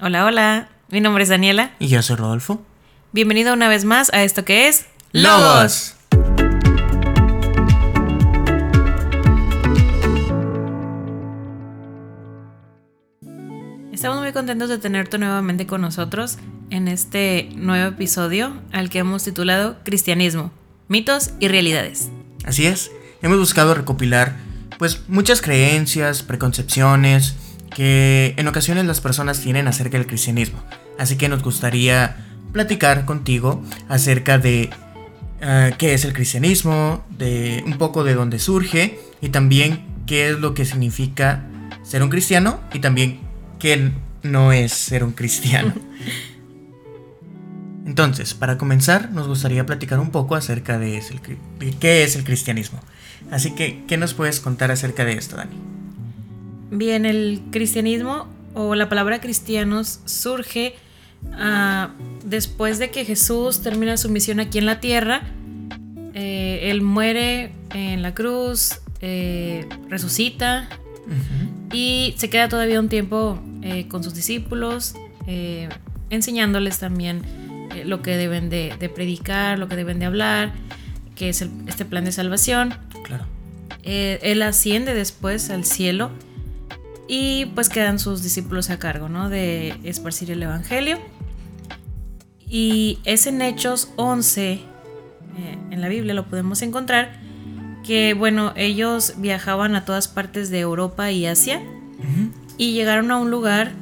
Hola, hola. Mi nombre es Daniela. Y yo soy Rodolfo. Bienvenido una vez más a esto que es Logos. Estamos muy contentos de tenerte nuevamente con nosotros en este nuevo episodio al que hemos titulado Cristianismo, mitos y realidades. Así es, hemos buscado recopilar pues muchas creencias, preconcepciones que en ocasiones las personas tienen acerca del cristianismo. Así que nos gustaría platicar contigo acerca de eh, qué es el cristianismo, de un poco de dónde surge y también qué es lo que significa ser un cristiano y también qué no es ser un cristiano. Entonces, para comenzar, nos gustaría platicar un poco acerca de, qué es el cristianismo. Así que, ¿qué nos puedes contar acerca de esto, Dani? Bien, el cristianismo o la palabra cristianos surge ah, después de que Jesús termina su misión aquí en la tierra. Eh, él muere en la cruz, eh, resucita y se queda todavía un tiempo eh, con sus discípulos, enseñándoles también lo que deben de, predicar, lo que deben de hablar, que es este plan de salvación. Claro. él asciende después al cielo y pues quedan sus discípulos a cargo, ¿no? De esparcir el Evangelio. Y es en Hechos 11, eh, en la Biblia lo podemos encontrar, que bueno, ellos viajaban a todas partes de Europa y Asia y llegaron a un lugar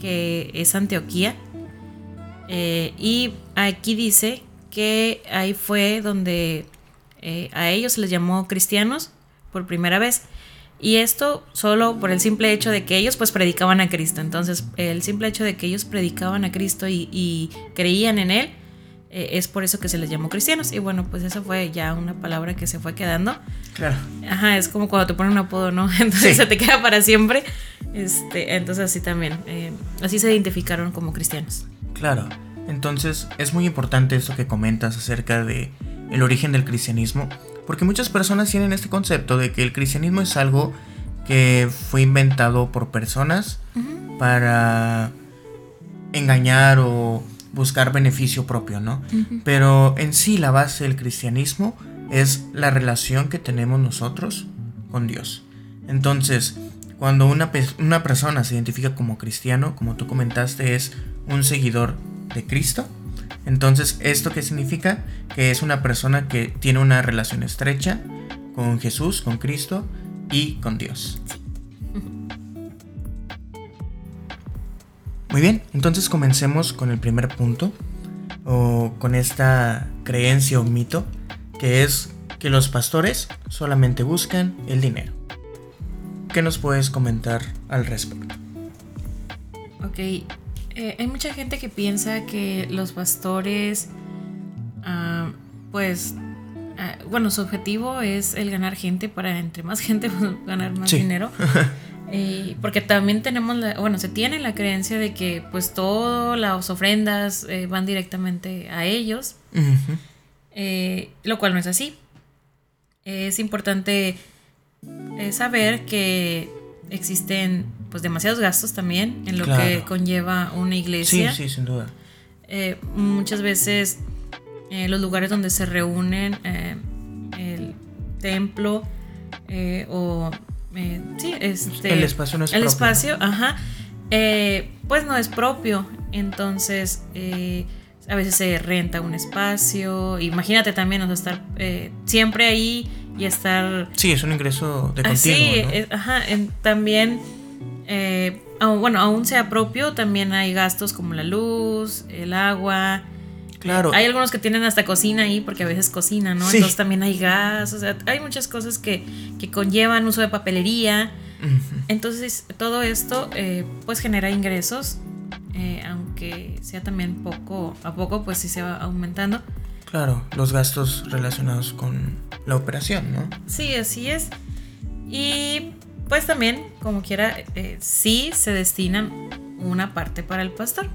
que es Antioquía. Eh, y aquí dice que ahí fue donde eh, a ellos se les llamó cristianos por primera vez. Y esto solo por el simple hecho de que ellos pues predicaban a Cristo. Entonces el simple hecho de que ellos predicaban a Cristo y, creían en Él eh, es por eso que se les llamó cristianos. Y bueno, pues eso fue ya una palabra que se fue quedando. Claro. Ajá, es como cuando te ponen un apodo, ¿no? Entonces se te queda para siempre. Este, entonces así también. Eh, así se identificaron como cristianos. Claro. Entonces es muy importante eso que comentas acerca de el origen del cristianismo porque muchas personas tienen este concepto de que el cristianismo es algo que fue inventado por personas para engañar o buscar beneficio propio, ¿no? Pero en sí la base del cristianismo es la relación que tenemos nosotros con Dios. Entonces, cuando una, una persona se identifica como cristiano, como tú comentaste, es un seguidor de Cristo, entonces, ¿esto qué significa? Que es una persona que tiene una relación estrecha con Jesús, con Cristo y con Dios. Muy bien, entonces comencemos con el primer punto, o con esta creencia o mito, que es que los pastores solamente buscan el dinero. ¿Qué nos puedes comentar al respecto? Ok, eh, hay mucha gente que piensa que los pastores, ah, pues, ah, bueno, su objetivo es el ganar gente para entre más gente ganar más dinero. Eh, porque también tenemos, la, bueno, se tiene la creencia de que pues todas las ofrendas eh, van directamente a ellos, lo cual no es así. Es importante saber que existen pues demasiados gastos también en lo que conlleva una iglesia. Sí, sí, sin duda. Eh, muchas veces eh, los lugares donde se reúnen eh, el templo o sí, este, el espacio no es el espacio, ajá, pues no es propio. Entonces a veces se renta un espacio. Imagínate también, o estar siempre ahí y estar... Sí, es un ingreso de continuo. Sí, ajá, también eh, bueno, aún sea propio, también hay gastos como la luz, el agua. Claro. Hay algunos que tienen hasta cocina ahí porque a veces cocina, ¿no? Entonces también hay gas, o sea, hay muchas cosas que, conllevan uso de papelería. Entonces, todo esto eh, pues genera ingresos, eh, aunque sea también poco a poco, pues sí se va aumentando. Claro, los gastos relacionados con la operación, ¿no? Sí, así es. Y pues también, como quiera, eh, sí se destina una parte para el pastor.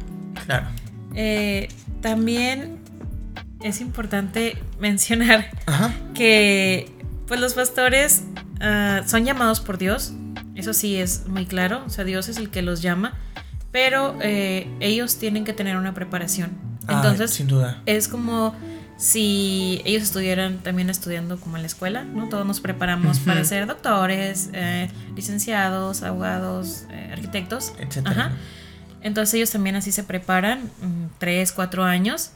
Claro. Eh, también es importante mencionar que pues los pastores ah, son llamados por Dios. Eso sí es muy claro. O sea, Dios es el que los llama. pero eh, ellos tienen que tener una preparación. Ah, Entonces, sin duda. es como si ellos estuvieran también estudiando como en la escuela, ¿no? Todos nos preparamos para ser doctores, eh, licenciados, abogados, eh, arquitectos. Etcétera. Ajá. Entonces ellos también así se preparan, mm, tres, cuatro años,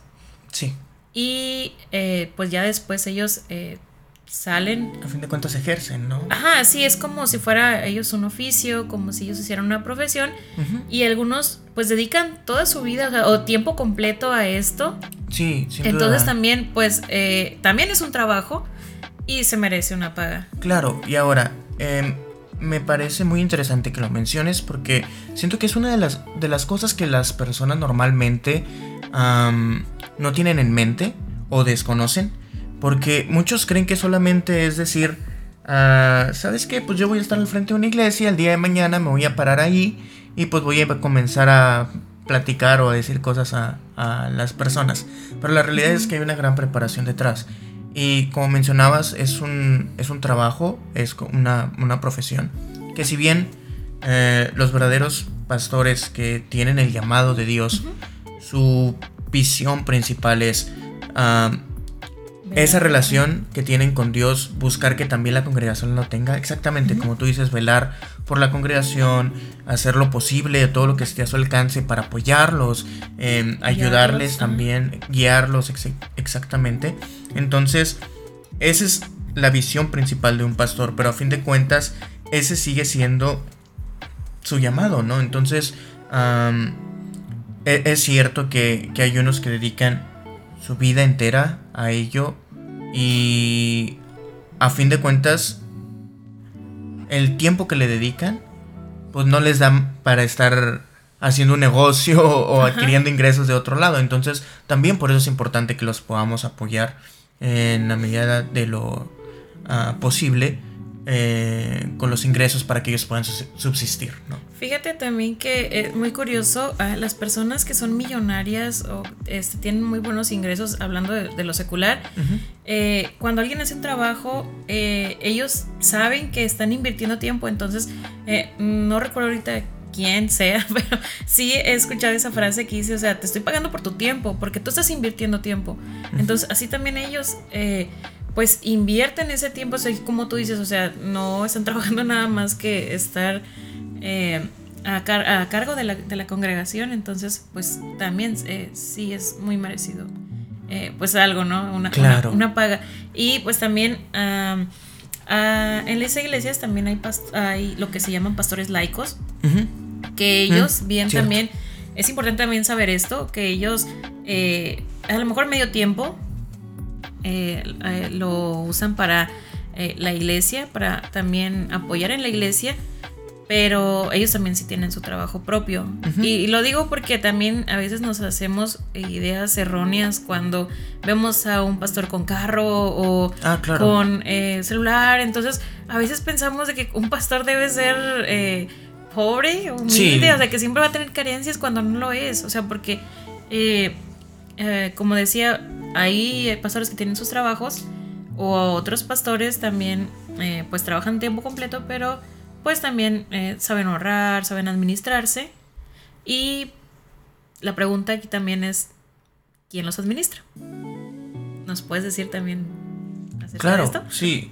Sí. y eh, pues ya después ellos eh, salen A fin de cuentas ejercen, ¿no? Ajá, sí, es como si fuera ellos un oficio, como si ellos hicieran una profesión y algunos pues dedican toda su vida o, sea, o tiempo completo a esto. Sí, sin Entonces duda. también pues eh, también es un trabajo y se merece una paga. Claro, y ahora, em, me parece muy interesante que lo menciones porque siento que es una de las, de las cosas que las personas normalmente no tienen en mente o desconocen. Porque muchos creen que solamente es decir, ah, ¿sabes qué? Pues yo voy a estar al frente de una iglesia, el día de mañana me voy a parar ahí y pues voy a comenzar a platicar o a decir cosas a, a las personas. Pero la realidad es que hay una gran preparación detrás. Y como mencionabas, es un, es un trabajo, es una, una profesión. Que si bien eh, los verdaderos pastores que tienen el llamado de Dios, su visión principal es ah, esa relación que tienen con Dios, buscar que también la congregación lo tenga, exactamente como tú dices, velar por la congregación, hacer lo posible, todo lo que esté a su alcance para apoyarlos, eh, ayudarles también, guiarlos ex- exactamente. Entonces, esa es la visión principal de un pastor, pero a fin de cuentas, ese sigue siendo su llamado, ¿no? Entonces, e- es cierto que, que hay unos que dedican su vida entera a ello y a fin de cuentas el tiempo que le dedican pues no les dan para estar haciendo un negocio o Ajá. adquiriendo ingresos de otro lado entonces también por eso es importante que los podamos apoyar en la medida de lo ah, posible eh, con los ingresos para que ellos puedan subsistir ¿no? Fíjate también que es muy curioso, ah, las personas que son millonarias o este, tienen muy buenos ingresos, hablando de, de lo secular, Ujú. eh, cuando alguien hace un trabajo, eh, ellos saben que están invirtiendo tiempo, entonces eh, no recuerdo ahorita quién sea, pero sí he escuchado esa frase que dice, o sea, te estoy pagando por tu tiempo, porque tú estás invirtiendo tiempo. Entonces, así también ellos... eh, pues invierten ese tiempo, o sea, como tú dices, o sea, no están trabajando nada más que estar eh, a, car- a cargo de la, de la congregación, entonces pues también eh, sí es muy merecido. eh, pues algo, ¿no? Una, Claro. una, una paga. Y pues también am, en las iglesias también hay, past- hay lo que se llaman pastores laicos, que ellos Mm, bien cierto. también, es importante también saber esto, que ellos eh, a lo mejor medio tiempo eh, eh, lo usan para eh, la iglesia, para también apoyar en la iglesia, pero ellos también sí tienen su trabajo propio. Ujú. y, y lo digo porque también a veces nos hacemos ideas erróneas cuando vemos a un pastor con carro o Ah, claro. con eh, celular. Entonces, a veces pensamos de que un pastor debe ser eh, pobre, humilde, Sí. o sea, que siempre va a tener carencias cuando no lo es. O sea, porque, eh, eh, como decía, hay pastores que tienen sus trabajos o otros pastores también, eh, pues trabajan tiempo completo, pero pues también eh, saben ahorrar, saben administrarse. Y la pregunta aquí también es, ¿quién los administra? ¿Nos puedes decir también acerca Claro, de esto? sí.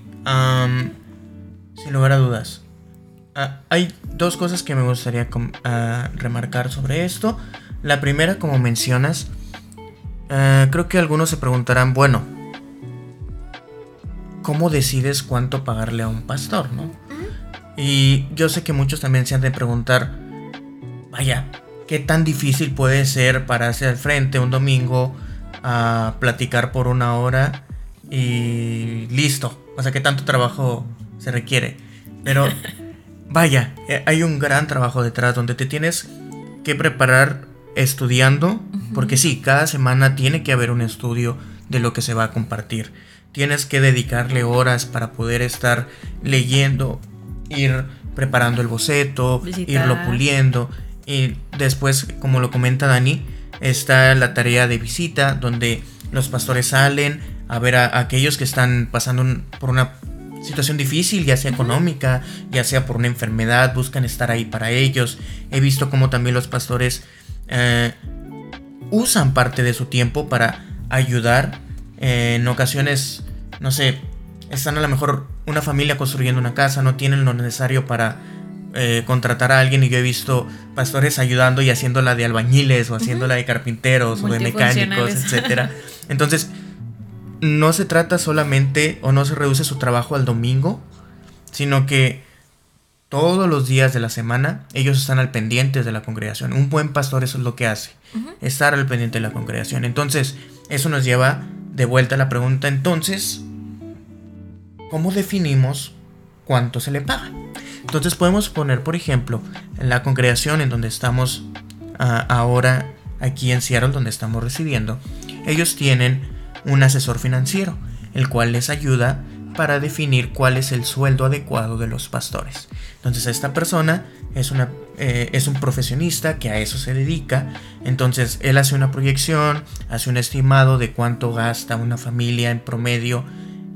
sin lugar a dudas. Ah, hay dos cosas que me gustaría ah, remarcar sobre esto. La primera, como mencionas, ah, creo que algunos se preguntarán, bueno, ¿cómo decides cuánto pagarle a un pastor, no? Y yo sé que muchos también se han de preguntar, vaya, ¿qué tan difícil puede ser pararse al frente un domingo a platicar por una hora y listo? O sea, ¿qué tanto trabajo se requiere? Pero, vaya, eh, hay un gran trabajo detrás donde te tienes que preparar estudiando, porque sí, cada semana tiene que haber un estudio de lo que se va a compartir. Tienes que dedicarle horas para poder estar leyendo, ir preparando el boceto, Visitar. irlo puliendo. Y después, como lo comenta Dani, está la tarea de visita, donde los pastores salen a ver a, a aquellos que están pasando un- por una situación difícil, ya sea económica, ya sea por una enfermedad, buscan estar ahí para ellos. He visto como también los pastores eh, usan parte de su tiempo para ayudar. Eh, en ocasiones, no sé, están a lo mejor una familia construyendo una casa, no tienen lo necesario para eh, contratar a alguien y yo he visto pastores ayudando y haciéndola de albañiles o haciéndola de carpinteros o de mecánicos, etcétera. Entonces, no se trata solamente o no se reduce su trabajo al domingo, sino que todos los días de la semana ellos están al pendiente de la congregación. Un buen pastor eso es lo que hace, estar al pendiente de la congregación. Entonces, eso nos lleva de vuelta a la pregunta entonces, ¿cómo definimos cuánto se le paga? Entonces podemos poner, por ejemplo, en la congregación en donde estamos ah, ahora, aquí en Seattle, donde estamos residiendo, ellos tienen un asesor financiero, el cual les ayuda para definir cuál es el sueldo adecuado de los pastores. Entonces esta persona es, una, eh, es un profesionista que a eso se dedica. Entonces él hace una proyección, hace un estimado de cuánto gasta una familia en promedio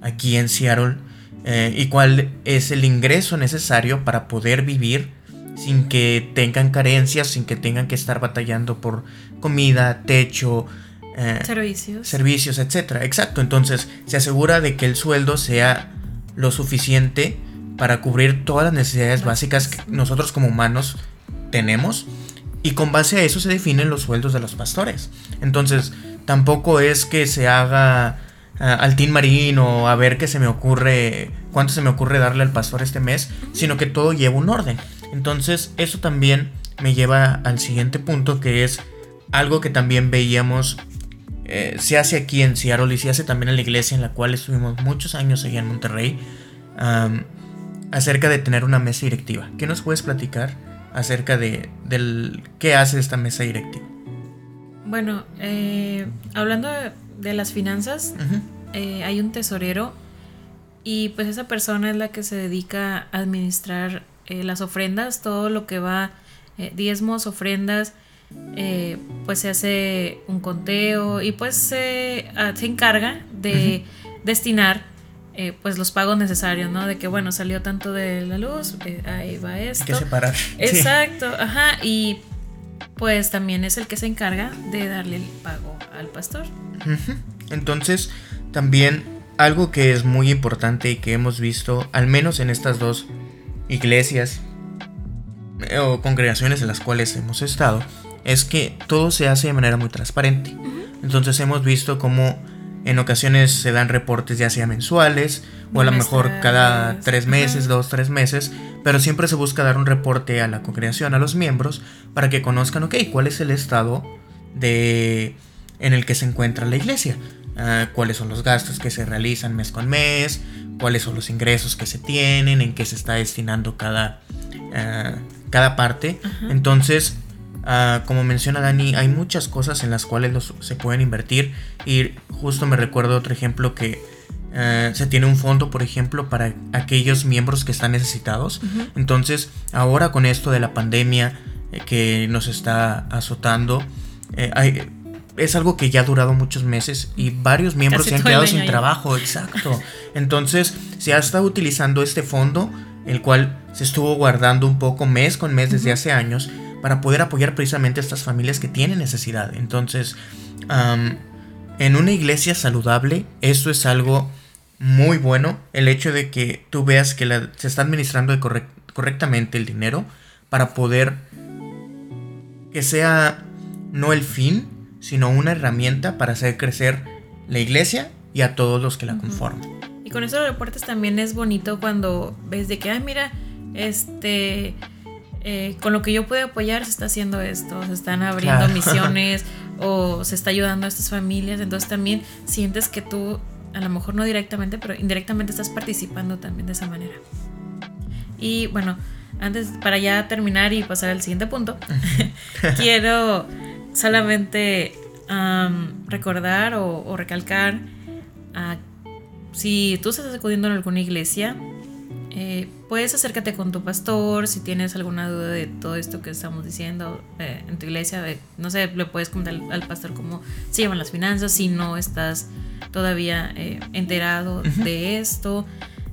aquí en Seattle eh, y cuál es el ingreso necesario para poder vivir sin que tengan carencias, sin que tengan que estar batallando por comida, techo, eh, servicios. servicios, etcétera. Exacto, entonces se asegura de que el sueldo sea lo suficiente para cubrir todas las necesidades básicas que nosotros como humanos tenemos y con base a eso se definen los sueldos de los pastores. Entonces, tampoco es que se haga al Team Marino a ver qué se me ocurre, cuánto se me ocurre darle al pastor este mes, sino que todo lleva un orden. Entonces, eso también me lleva al siguiente punto, que es algo que también veíamos, eh, se hace aquí en Seattle y se hace también en la iglesia en la cual estuvimos muchos años allá en Monterrey, acerca de tener una mesa directiva. ¿Qué nos puedes platicar acerca de del, qué hace esta mesa directiva? Bueno, eh, hablando de de las finanzas, eh, hay un tesorero y pues esa persona es la que se dedica a administrar eh, las ofrendas, todo lo que va, diezmos, ofrendas, pues se hace un conteo y pues se, ah, se encarga de destinar pues los pagos necesarios, ¿no? De que bueno, salió tanto de la luz, ahí va esto. Hay que separar. Exacto, ajá, y pues también es el que se encarga de darle el pago al pastor. Entonces, también algo que es muy importante y que hemos visto, al menos en estas dos iglesias eh, o congregaciones en las cuales hemos estado, es que todo se hace de manera muy transparente. Entonces hemos visto cómo en ocasiones se dan reportes ya sea mensuales o a lo mejor cada tres meses, dos, tres meses, pero siempre se busca dar un reporte a la congregación, a los miembros, para que conozcan, ok, cuál es el estado de en el que se encuentra la iglesia. Ah, cuáles son los gastos que se realizan mes con mes, cuáles son los ingresos que se tienen, en qué se está destinando cada, ah, cada parte. Entonces, ah, como menciona Dani, hay muchas cosas en las cuales se pueden invertir. Y justo me recuerdo otro ejemplo que se tiene un fondo, por ejemplo, para aquellos miembros que están necesitados. Entonces, ahora con esto de la pandemia eh, que nos está azotando, eh, hay, es algo que ya ha durado muchos meses y varios miembros se han quedado sin trabajo, exacto. Entonces se ha estado utilizando este fondo, el cual se estuvo guardando un poco mes con mes desde hace años, para poder apoyar precisamente a estas familias que tienen necesidad. Entonces, en una iglesia saludable, esto es algo muy bueno, el hecho de que tú veas que se está administrando correctamente el dinero para poder que sea no el fin, sino una herramienta para hacer crecer la iglesia y a todos los que la conforman. Y con eso de reportes también es bonito cuando ves de que, ay, mira, este, eh, con lo que yo puedo apoyar se está haciendo esto, se están abriendo misiones o se está ayudando a estas familias, entonces también sientes que tú, a lo mejor no directamente, pero indirectamente estás participando también de esa manera. Y bueno, antes, para ya terminar y pasar al siguiente punto, quiero solamente recordar o, recalcar, si tú estás acudiendo a alguna iglesia, eh, puedes acércate con tu pastor si tienes alguna duda de todo esto que estamos diciendo eh, en tu iglesia. no sé, le puedes comentar al, pastor cómo se llevan las finanzas si no estás todavía eh, enterado de esto.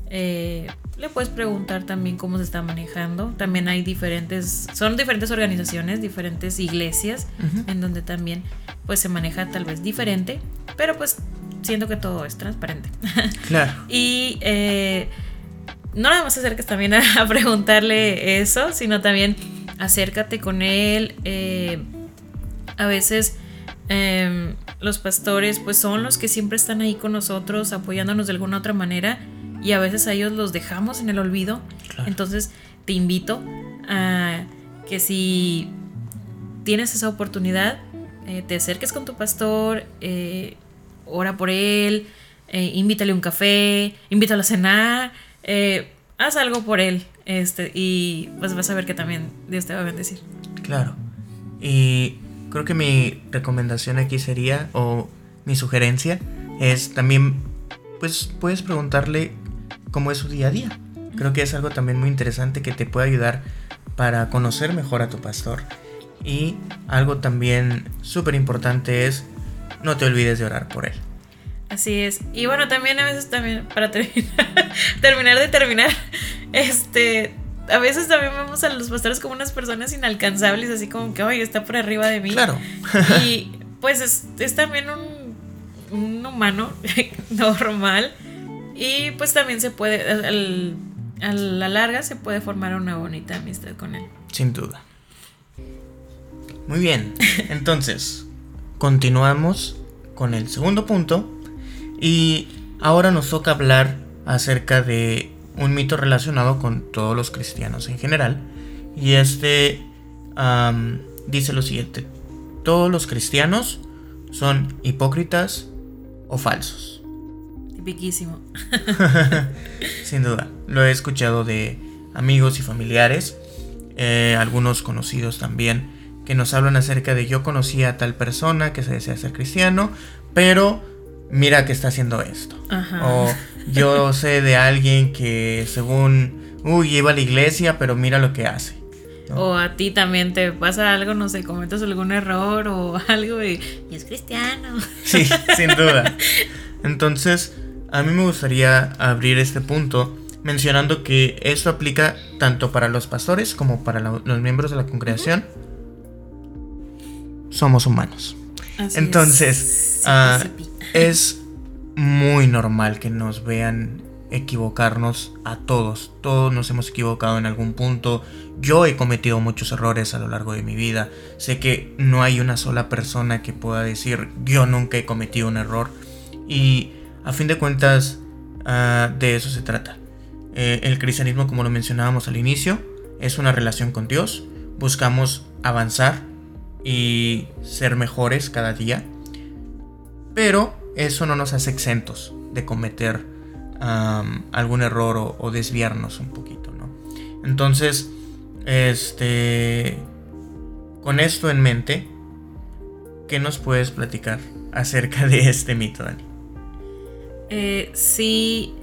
eh, le puedes preguntar también cómo se está manejando. También hay diferentes, son diferentes organizaciones, diferentes iglesias, en donde también pues se maneja tal vez diferente, pero pues siento que todo es transparente. Claro. y eh, no nada más acercas también a, preguntarle eso, sino también acércate con él. Eh, a veces em, los pastores pues son los que siempre están ahí con nosotros apoyándonos de alguna otra manera y a veces a ellos los dejamos en el olvido. Entonces te invito a que si tienes esa oportunidad, eh, te acerques con tu pastor, eh, ora por él, invítale un café, invítalo a cenar, haz algo por él este, y pues vas a ver que también Dios te va a bendecir. Claro. Y creo que mi recomendación aquí sería, o mi sugerencia, es también, pues puedes preguntarle cómo es su día a día. Creo que es algo también muy interesante que te puede ayudar para conocer mejor a tu pastor. Y algo también súper importante es no te olvides de orar por él. Así es. Y bueno, también a veces también, para terminar, terminar de terminar, este, a veces también vemos a los pastores como unas personas inalcanzables, así como que, oye, está por arriba de mí. Claro. y pues es, es también un, un humano normal y pues también se puede, a la larga se puede formar una bonita amistad con él. Sin duda. Muy bien, entonces continuamos con el segundo punto y ahora nos toca hablar acerca de un mito relacionado con todos los cristianos en general y este dice lo siguiente, todos los cristianos son hipócritas o falsos. Piquísimo. Sin duda. Lo he escuchado de amigos y familiares, eh, algunos conocidos también, que nos hablan acerca de yo conocí a tal persona que se desea ser cristiano, pero mira que está haciendo esto. O yo sé de alguien que según, uy, iba a la iglesia, pero mira lo que hace. O a ti también te pasa algo, no sé, cometes algún error o algo y, y es cristiano. Sí, sin duda. Entonces, a mí me gustaría abrir este punto mencionando que esto aplica tanto para los pastores como para los miembros de la congregación. Somos humanos. Entonces, ah, es. muy normal que nos vean equivocarnos a todos. Todos nos hemos equivocado en algún punto. Yo he cometido muchos errores a lo largo de mi vida. Sé que no hay una sola persona que pueda decir yo nunca he cometido un error. Y a fin de cuentas, ah, de eso se trata. Eh, el cristianismo, como lo mencionábamos al inicio, es una relación con Dios. Buscamos avanzar y ser mejores cada día. Pero eso no nos hace exentos de cometer algún error o, o, desviarnos un poquito, ¿no? Entonces, este, con esto en mente, ¿qué nos puedes platicar acerca de este mito, Dani? Eh, sí,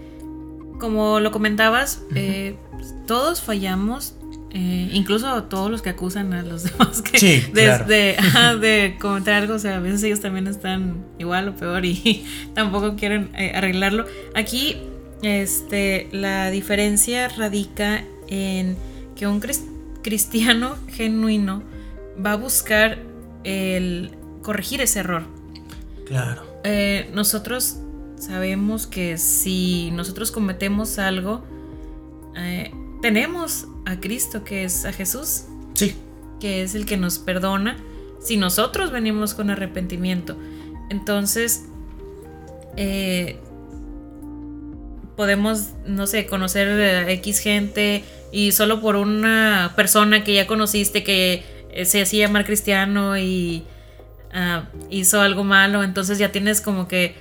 como lo comentabas, eh, todos fallamos, eh, incluso todos los que acusan a los demás que sí, de, de, comentar algo, o sea, a veces ellos también están igual o peor y tampoco quieren arreglarlo. Aquí, este, la diferencia radica en que un cristiano genuino va a buscar el corregir ese error. Claro. nosotros Sabemos que si nosotros cometemos algo, eh, tenemos a Cristo, que es a Jesús. Sí. Que es el que nos perdona si nosotros venimos con arrepentimiento. Entonces, eh, podemos, no sé, conocer a X gente y solo por una persona que ya conociste que eh, se hacía llamar cristiano y ah, hizo algo malo, entonces ya tienes como que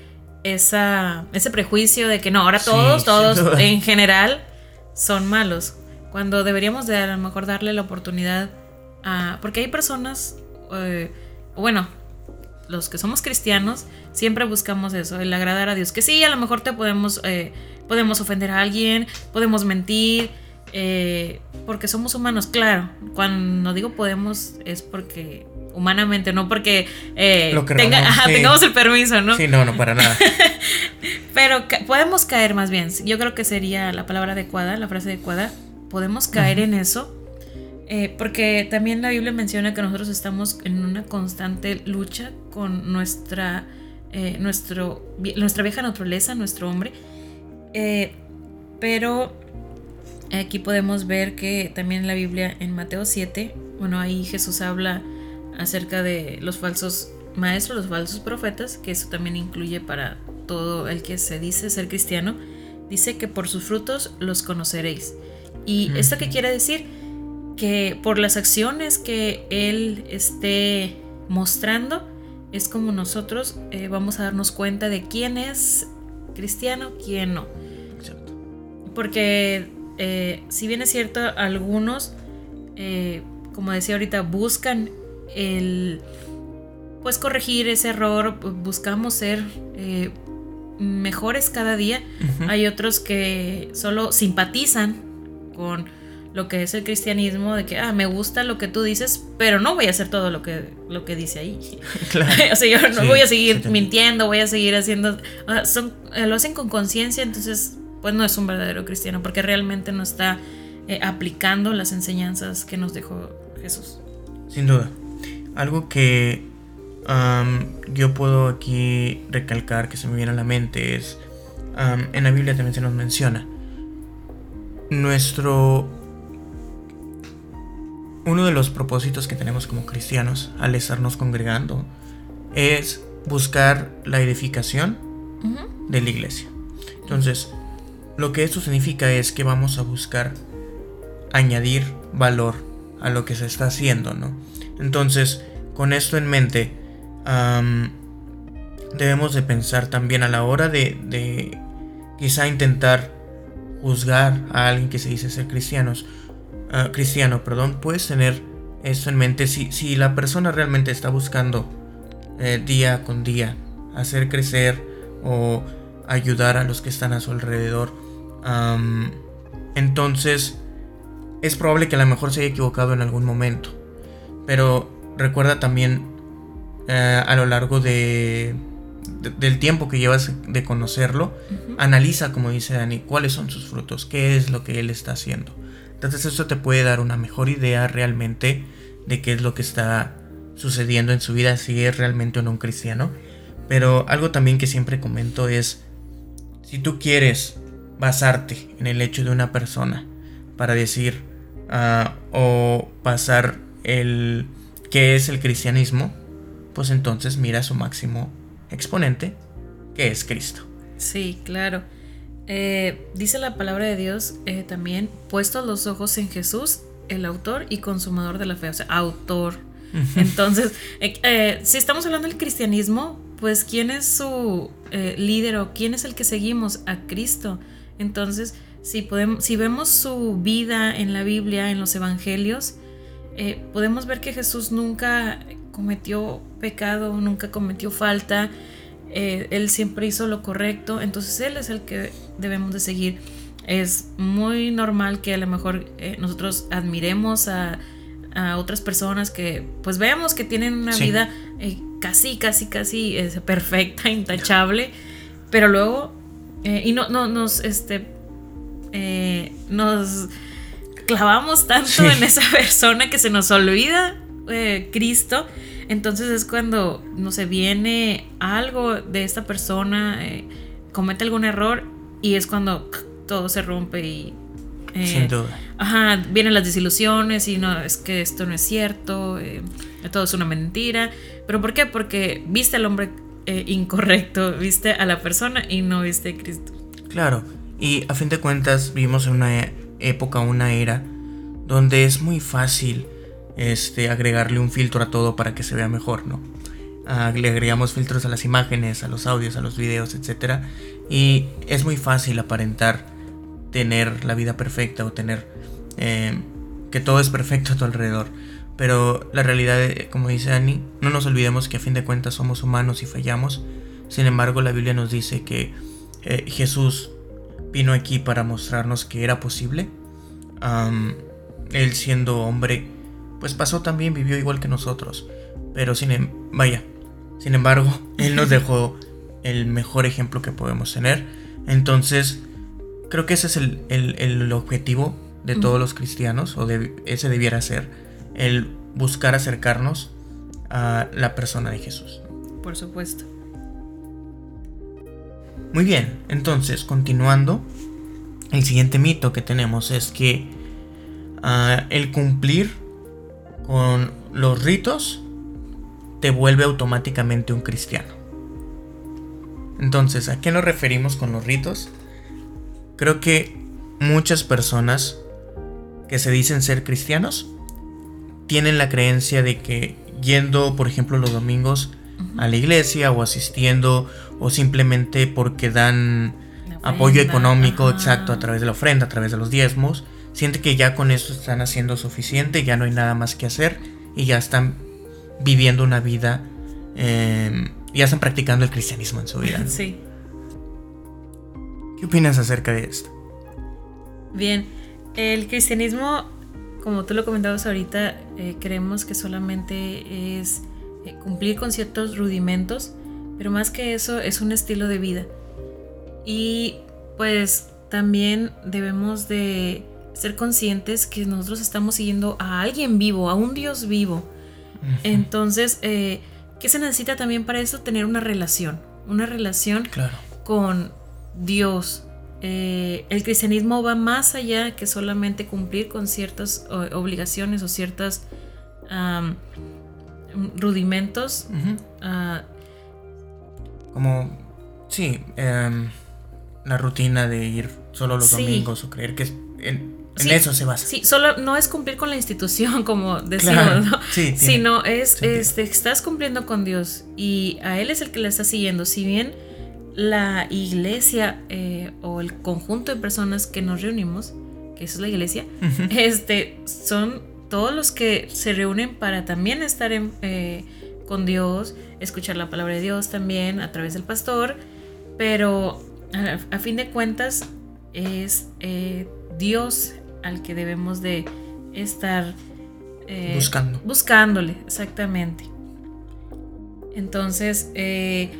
esa, ese prejuicio de que no, ahora todos, todos en general son malos. Cuando deberíamos de a lo mejor darle la oportunidad a... Porque hay personas, eh, bueno, los que somos cristianos, siempre buscamos eso, el agradar a Dios. Que sí, a lo mejor te podemos, eh, podemos ofender a alguien, podemos mentir, eh, porque somos humanos, claro. Cuando digo podemos es porque humanamente, no porque eh, tengamos el permiso, ¿no? Sí, no, no, para nada. Pero podemos caer más bien. Yo creo que sería la palabra adecuada, la frase adecuada. Podemos caer en eso. Eh, porque también la Biblia menciona que nosotros estamos en una constante lucha con nuestra, eh, nuestro, nuestra vieja naturaleza, nuestro hombre. Pero aquí podemos ver que también la Biblia, en Mateo 7, bueno, ahí Jesús habla acerca de los falsos maestros, los falsos profetas, que eso también incluye para todo el que se dice ser cristiano, dice que por sus frutos los conoceréis. ¿Y esto qué quiere decir? Que por las acciones que Él esté mostrando, es como nosotros eh, vamos a darnos cuenta de quién es cristiano, quién no. Porque eh, si bien es cierto, algunos, eh, como decía ahorita, buscan el pues corregir ese error, buscamos ser eh, mejores cada día. Hay otros que solo simpatizan con lo que es el cristianismo, de que, ah, me gusta lo que tú dices, pero no voy a hacer todo lo que, lo que dice ahí. o sea, yo no voy a seguir mintiendo, voy a seguir haciendo... son, eh, lo hacen con conciencia, entonces, pues no es un verdadero cristiano, porque realmente no está eh, aplicando las enseñanzas que nos dejó Jesús. Sin duda. Algo que yo puedo aquí recalcar que se me viene a la mente es, en la Biblia también se nos menciona, nuestro... Uno de los propósitos que tenemos como cristianos al estarnos congregando es buscar la edificación de la iglesia. Entonces, lo que esto significa es que vamos a buscar añadir valor a lo que se está haciendo, ¿no? Entonces, con esto en mente, debemos de pensar también a la hora de, quizá intentar juzgar a alguien que se dice ser cristianos, ah, cristiano, perdón, puedes tener esto en mente si, si la persona realmente está buscando eh, día con día hacer crecer o ayudar a los que están a su alrededor. entonces es probable que a lo mejor se haya equivocado en algún momento. Pero recuerda también eh, a lo largo de, del tiempo que llevas de conocerlo, analiza, como dice Dani, cuáles son sus frutos, qué es lo que él está haciendo. Entonces eso te puede dar una mejor idea realmente de qué es lo que está sucediendo en su vida, si es realmente o no un cristiano. Pero algo también que siempre comento es, si tú quieres basarte en el hecho de una persona para decir ah, o pasar el qué es el cristianismo, pues entonces mira su máximo exponente, que es Cristo. Sí, claro. Eh, dice la palabra de Dios eh, también, puestos los ojos en Jesús, el autor y consumador de la fe, o sea, autor. Entonces, eh, si estamos hablando del cristianismo, pues ¿quién es su líder o quién es el que seguimos? A Cristo. Entonces, si, podemos, si vemos su vida en la Biblia, en los evangelios, podemos ver que Jesús nunca cometió pecado, nunca cometió falta, eh, él siempre hizo lo correcto, entonces él es el que debemos de seguir. Es muy normal que a lo mejor eh, nosotros admiremos a, otras personas que pues vemos que tienen una vida eh, casi, casi, casi perfecta, intachable, pero luego, y no, no nos, este, nos clavamos tanto en esa persona que se nos olvida Cristo entonces es cuando, no sé, viene algo de esta persona, eh, comete algún error y es cuando todo se rompe y... Eh, Sin duda. Ajá, vienen las desilusiones y no, es que esto no es cierto, eh, todo es una mentira. ¿Pero por qué? Porque viste al hombre incorrecto, viste a la persona y no viste a Cristo. Claro, y a fin de cuentas vivimos en una época, una era, donde es muy fácil este, agregarle un filtro a todo para que se vea mejor, ¿no? Ah, le agregamos filtros a las imágenes, a los audios, a los videos, etc. Y es muy fácil aparentar tener la vida perfecta o tener eh, que todo es perfecto a tu alrededor. Pero la realidad, eh, como dice Annie, no nos olvidemos que a fin de cuentas somos humanos y fallamos. Sin embargo, la Biblia nos dice que eh, Jesús vino aquí para mostrarnos que era posible él siendo hombre, pues pasó también, vivió igual que nosotros. Pero sin, em, vaya, sin embargo, él nos dejó el mejor ejemplo que podemos tener. Entonces, creo que ese es el, objetivo de todos los cristianos, o de, ese debiera ser, el buscar acercarnos a la persona de Jesús. Por supuesto. Muy bien, entonces, continuando, el siguiente mito que tenemos es que ah, el cumplir con los ritos te vuelve automáticamente un cristiano. Entonces, ¿a qué nos referimos con los ritos? Creo que muchas personas que se dicen ser cristianos tienen la creencia de que yendo, por ejemplo, los domingos a la iglesia o asistiendo o simplemente porque dan apoyo económico exacto a través de la ofrenda, a través de los diezmos, siente que ya con eso están haciendo suficiente, ya no hay nada más que hacer y ya están viviendo una vida, em, ya están practicando el cristianismo en su vida. Sí. ¿Qué opinas acerca de esto? Bien, el cristianismo, como tú lo comentabas ahorita, eh, creemos que solamente es eh, cumplir con ciertos rudimentos, pero más que eso es un estilo de vida. Y pues también debemos de ser conscientes que nosotros estamos siguiendo a alguien vivo, a un Dios vivo. Entonces, eh, ¿qué se necesita también para eso? Tener una relación, una relación con Dios. Eh, el cristianismo va más allá que solamente cumplir con ciertas obligaciones o ciertos rudimentos. Ah, Como, sí, em, la rutina de ir solo los domingos o creer que en, eso se basa. Sí, solo no es cumplir con la institución, como decimos, ¿no? Sí, sino es, este, estás cumpliendo con Dios y a Él es el que le está siguiendo. Si bien la iglesia eh, o el conjunto de personas que nos reunimos, que eso es la iglesia, este, son todos los que se reúnen para también estar eh, con Dios, escuchar la palabra de Dios también a través del pastor, pero a, fin de cuentas es eh, Dios al que debemos de estar eh, buscando. Buscándole, exactamente. Entonces, eh,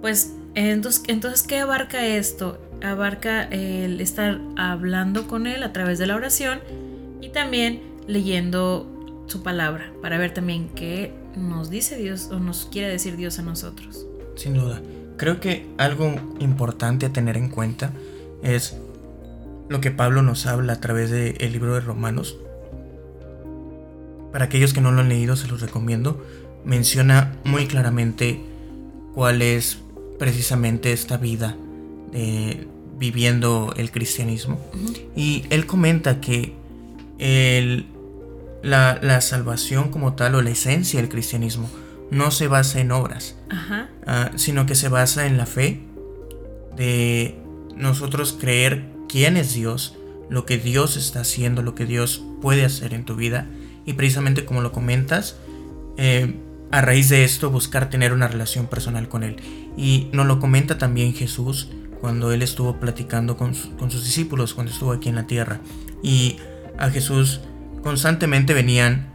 pues, entonces, entonces, ¿qué abarca esto? Abarca el estar hablando con Él a través de la oración y también leyendo su palabra para ver también qué nos dice Dios o nos quiere decir Dios a nosotros. Sin duda. Creo que algo importante a tener en cuenta es lo que Pablo nos habla a través del libro de Romanos. Para aquellos que no lo han leído, se los recomiendo. Menciona muy claramente cuál es precisamente esta vida viviendo el cristianismo. Y él comenta que la, la salvación como tal o la esencia del cristianismo no se basa en obras, ah, sino que se basa en la fe de nosotros creer quién es Dios, lo que Dios está haciendo, lo que Dios puede hacer en tu vida. Y precisamente como lo comentas, eh, a raíz de esto buscar tener una relación personal con Él. Y nos lo comenta también Jesús cuando Él estuvo platicando con, sus discípulos, cuando estuvo aquí en la tierra. Y a Jesús constantemente venían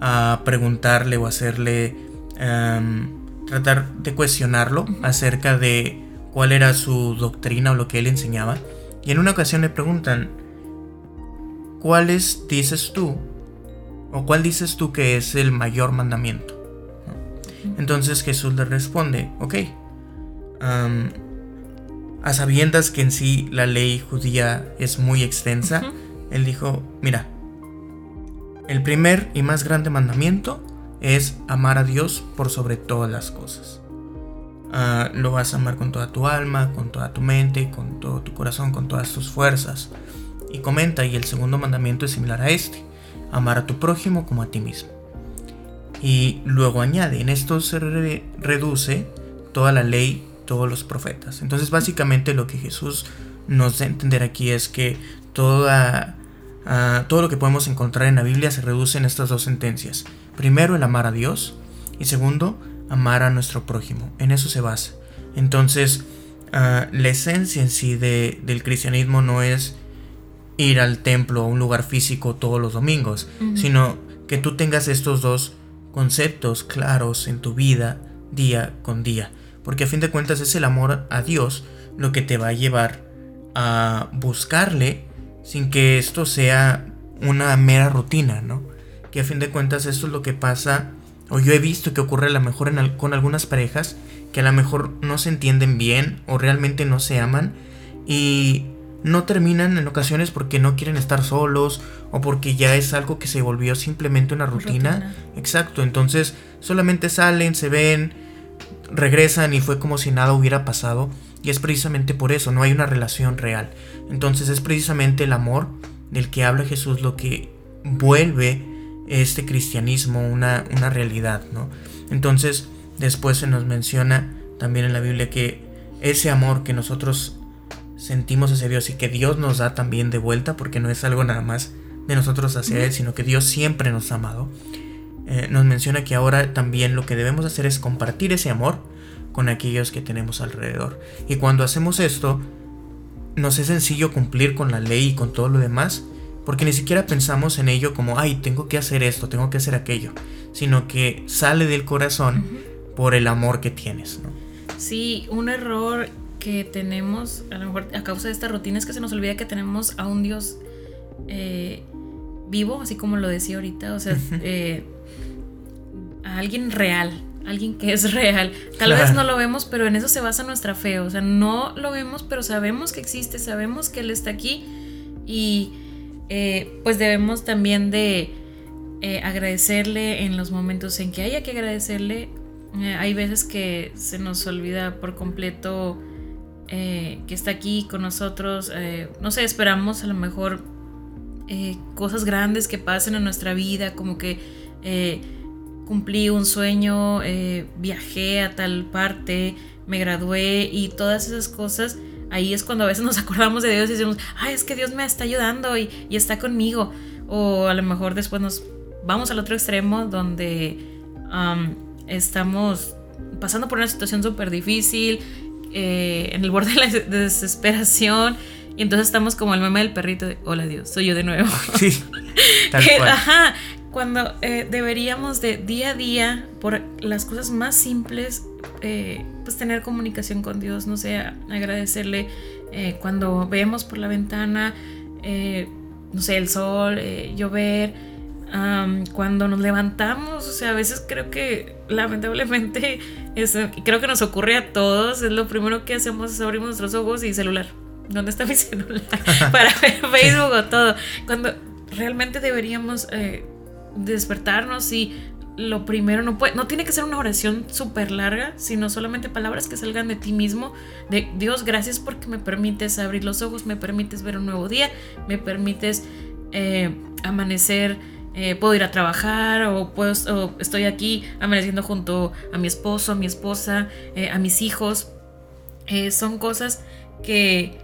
a preguntarle o hacerle Em, tratar de cuestionarlo acerca de cuál era su doctrina o lo que él enseñaba. Y en una ocasión le preguntan, ¿cuáles dices tú? ¿O cuál dices tú que es el mayor mandamiento? Entonces Jesús le responde, ok, a sabiendas que en sí la ley judía es muy extensa, él dijo, mira, el primer y más grande mandamiento es amar a Dios por sobre todas las cosas. Ah, lo vas a amar con toda tu alma, con toda tu mente, con todo tu corazón, con todas tus fuerzas. Y comenta, y el segundo mandamiento es similar a este, amar a tu prójimo como a ti mismo. Y luego añade, en esto se reduce toda la ley, todos los profetas. Entonces básicamente lo que Jesús nos da a entender aquí es que toda, ah, todo lo que podemos encontrar en la Biblia se reduce en estas dos sentencias. Primero el amar a Dios y segundo amar a nuestro prójimo. En eso se basa. Entonces, ah, la esencia en sí del cristianismo no es ir al templo o un lugar físico todos los domingos, sino que tú tengas estos dos conceptos claros en tu vida día con día. Porque a fin de cuentas es el amor a Dios lo que te va a llevar a buscarle sin que esto sea una mera rutina, ¿no? Que a fin de cuentas esto es lo que pasa, o yo he visto que ocurre a lo mejor con algunas parejas que a lo mejor no se entienden bien o realmente no se aman y no terminan en ocasiones porque no quieren estar solos o porque ya es algo que se volvió simplemente una rutina. Exacto, entonces solamente salen, se ven, regresan y fue como si nada hubiera pasado. Y es precisamente por eso, no hay una relación real. Entonces es precisamente el amor del que habla Jesús lo que vuelve este cristianismo una, una realidad, ¿no? Entonces después se nos menciona también en la Biblia que ese amor que nosotros sentimos hacia Dios y que Dios nos da también de vuelta, porque no es algo nada más de nosotros hacia Él, sino que Dios siempre nos ha amado, eh, nos menciona que ahora también lo que debemos hacer es compartir ese amor con aquellos que tenemos alrededor. Y cuando hacemos esto, nos es sencillo cumplir con la ley y con todo lo demás, porque ni siquiera pensamos en ello como, ay, tengo que hacer esto, tengo que hacer aquello, sino que sale del corazón por el amor que tienes. ¿no? Sí, un error que tenemos, a lo mejor a causa de esta rutina, es que se nos olvida que tenemos a un Dios eh, vivo, así como lo decía ahorita, o sea, eh, a alguien real, alguien que es real. Tal vez no lo vemos, pero en eso se basa nuestra fe, o sea, no lo vemos, pero sabemos que existe, sabemos que Él está aquí y eh, pues debemos también de agradecerle en los momentos en que haya que agradecerle. hay veces que se nos olvida por completo eh, que está aquí con nosotros. Eh, no sé, esperamos a lo mejor eh, cosas grandes que pasen en nuestra vida, como que cumplí un sueño, viajé a tal parte, me gradué y todas esas cosas. Ahí es cuando a veces nos acordamos de Dios y decimos, ay, es que Dios me está ayudando y, está conmigo. O a lo mejor después nos vamos al otro extremo donde estamos pasando por una situación súper difícil eh, en el borde de la desesperación. Y entonces estamos como el meme del perrito de, hola Dios, soy yo de nuevo. Sí, tal cual. Ajá, cuando eh, deberíamos de día a día, por las cosas más simples, eh, pues tener comunicación con Dios, no sé, agradecerle cuando vemos por la ventana, no sé, el sol, llover, cuando nos levantamos, o sea, a veces creo que lamentablemente, eso, creo que nos ocurre a todos, es lo primero que hacemos es abrimos nuestros ojos y celular. ¿Dónde está mi celular? Para ver Facebook o todo. Cuando realmente deberíamos eh, despertarnos y lo primero no puede, no tiene que ser una oración súper larga, sino solamente palabras que salgan de ti mismo, de Dios, gracias porque me permites abrir los ojos, me permites ver un nuevo día, me permites eh, amanecer eh, puedo ir a trabajar o, puedo, estoy aquí amaneciendo junto a mi esposo, a mi esposa, eh, a mis hijos. Son cosas que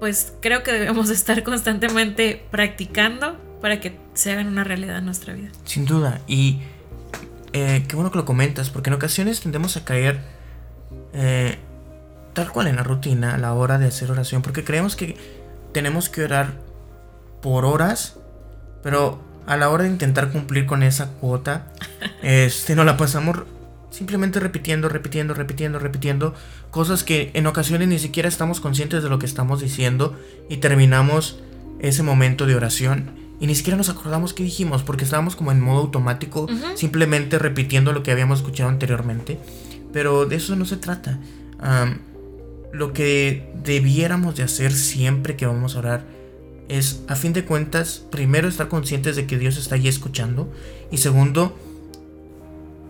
pues creo que debemos estar constantemente practicando para que se hagan una realidad en nuestra vida. Sin duda, y qué bueno que lo comentas, porque en ocasiones tendemos a caer tal cual en la rutina a la hora de hacer oración, porque creemos que tenemos que orar por horas, pero a la hora de intentar cumplir con esa cuota, este, nos la pasamos simplemente repitiendo, repitiendo, repitiendo, repitiendo cosas que en ocasiones ni siquiera estamos conscientes de lo que estamos diciendo y terminamos ese momento de oración y ni siquiera nos acordamos qué dijimos porque estábamos como en modo automático, simplemente repitiendo lo que habíamos escuchado anteriormente. Pero de eso no se trata. lo que debiéramos de hacer siempre que vamos a orar es, a fin de cuentas, primero estar conscientes de que Dios está allí escuchando. Y segundo,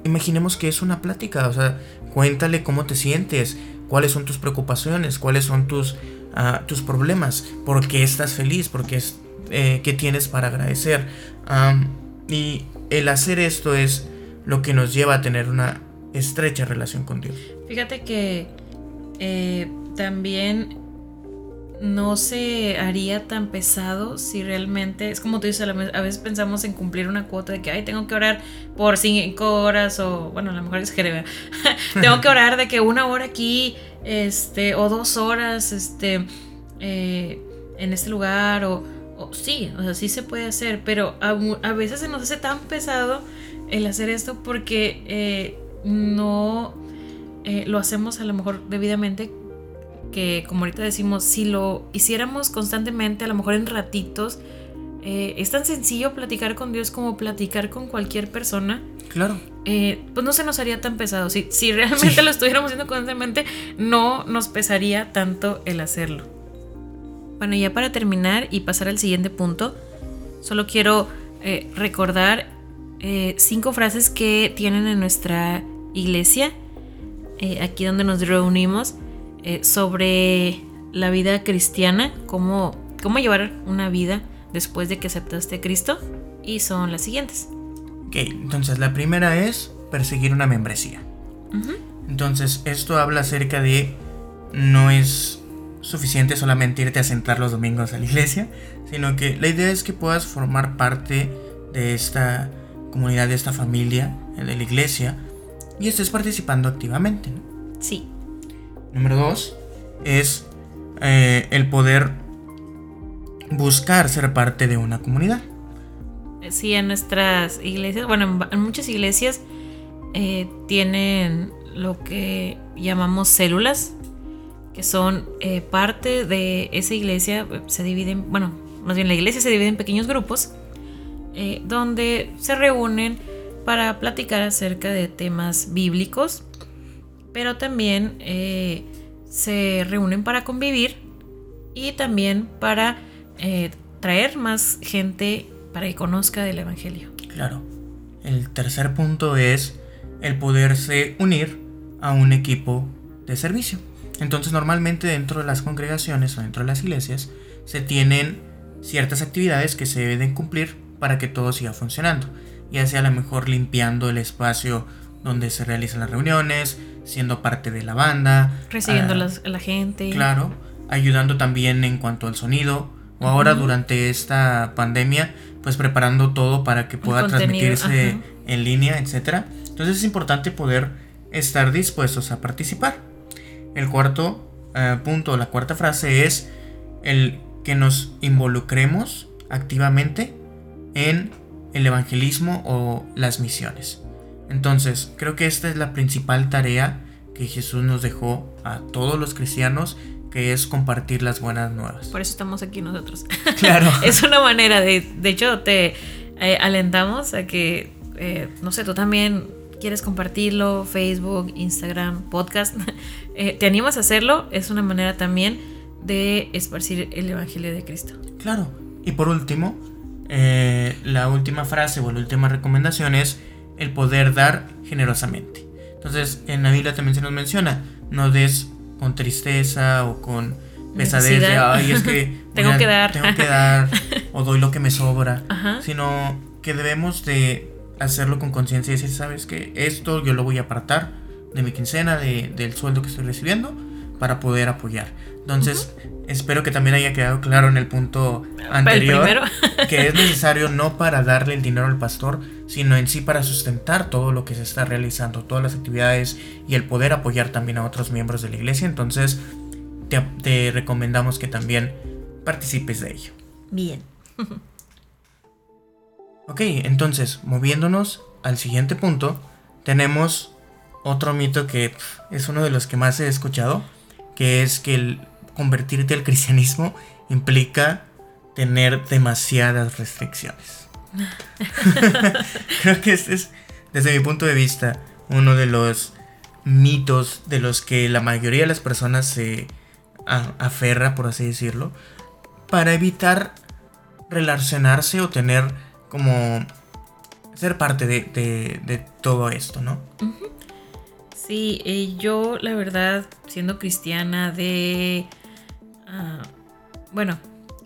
imaginemos que es una plática. O sea, cuéntale cómo te sientes, cuáles son tus preocupaciones, cuáles son tus, uh, tus problemas, por qué estás feliz, por qué, eh, qué tienes para agradecer. y el hacer esto es lo que nos lleva a tener una estrecha relación con Dios. Fíjate que eh, también no se haría tan pesado si realmente, es como tú dices, a veces pensamos en cumplir una cuota de que, ay, tengo que orar por cinco horas o, bueno, a lo mejor es que tengo que orar de que una hora aquí, este, o dos horas, este, eh, en este lugar, o, sí, o sea, sí se puede hacer, pero a, veces se nos hace tan pesado el hacer esto porque eh, no eh, lo hacemos a lo mejor debidamente que como ahorita decimos, si lo hiciéramos constantemente, a lo mejor en ratitos, eh, es tan sencillo platicar con Dios como platicar con cualquier persona. Claro. Eh, pues no se nos haría tan pesado. Si, si realmente lo estuviéramos haciendo constantemente, no nos pesaría tanto el hacerlo. Bueno, ya para terminar y pasar al siguiente punto, solo quiero eh, recordar cinco frases que tienen en nuestra iglesia, aquí donde nos reunimos, sobre la vida cristiana, cómo, cómo llevar una vida después de que aceptaste a Cristo y son las siguientes. Ok, entonces la primera es perseguir una membresía. Entonces esto habla acerca de no es suficiente solamente irte a sentar los domingos a la iglesia, sino que la idea es que puedas formar parte de esta comunidad, de esta familia, de la iglesia, y estés participando activamente. Sí. Número dos es eh, el poder buscar ser parte de una comunidad. Sí, en nuestras iglesias, bueno, en, muchas iglesias eh, tienen lo que llamamos células, son eh, parte de esa iglesia, se dividen, bueno, más bien la iglesia se divide en pequeños grupos, eh, donde se reúnen para platicar acerca de temas bíblicos, pero también se reúnen para convivir y también para eh, traer más gente para que conozca del Evangelio. Claro. El tercer punto es el poderse unir a un equipo de servicio. Entonces normalmente dentro de las congregaciones o dentro de las iglesias se tienen ciertas actividades que se deben cumplir para que todo siga funcionando. Ya sea a lo mejor limpiando el espacio donde se realizan las reuniones, siendo parte de la banda. Recibiendo ah, a la gente. Claro, ayudando también en cuanto al sonido, o ahora durante esta pandemia, pues preparando todo para que pueda transmitirse en línea, etc. Entonces es importante poder estar dispuestos a participar. El cuarto eh, punto, la cuarta frase es el que nos involucremos activamente en el evangelismo o las misiones. Entonces, creo que esta es la principal tarea que Jesús nos dejó a todos los cristianos que es compartir las buenas nuevas. Por eso estamos aquí nosotros. Claro. es una manera de, de hecho, te eh, alentamos a que, eh, no sé, tú también quieres compartirlo, Facebook, Instagram, podcast, eh, te animas a hacerlo, es una manera también de esparcir el Evangelio de Cristo. Claro. Y por último, la última frase o la última recomendación es el poder dar generosamente. Entonces, en la Biblia también se nos menciona, no des con tristeza o con pesadez de, ay, es que tengo que dar. Tengo que dar o doy lo que me sobra, sino que debemos de hacerlo con conciencia y decir, sabes que esto yo lo voy a apartar de mi quincena, de, del sueldo que estoy recibiendo, para poder apoyar. Entonces, espero que también haya quedado claro en el punto anterior que es necesario no para darle el dinero al pastor, sino en sí para sustentar todo lo que se está realizando, todas las actividades y el poder apoyar también a otros miembros de la iglesia. Entonces, te, te recomendamos que también participes de ello. Bien. ok, entonces, moviéndonos al siguiente punto, tenemos otro mito que es uno de los que más he escuchado, que es que el convertirte al cristianismo implica tener demasiadas restricciones. Creo que este es, desde mi punto de vista, uno de los mitos de los que la mayoría de las personas se aferra, por así decirlo, para evitar relacionarse o tener como ser parte de, todo esto, ¿no? Sí, eh, yo la verdad, siendo cristiana de... Ah, bueno,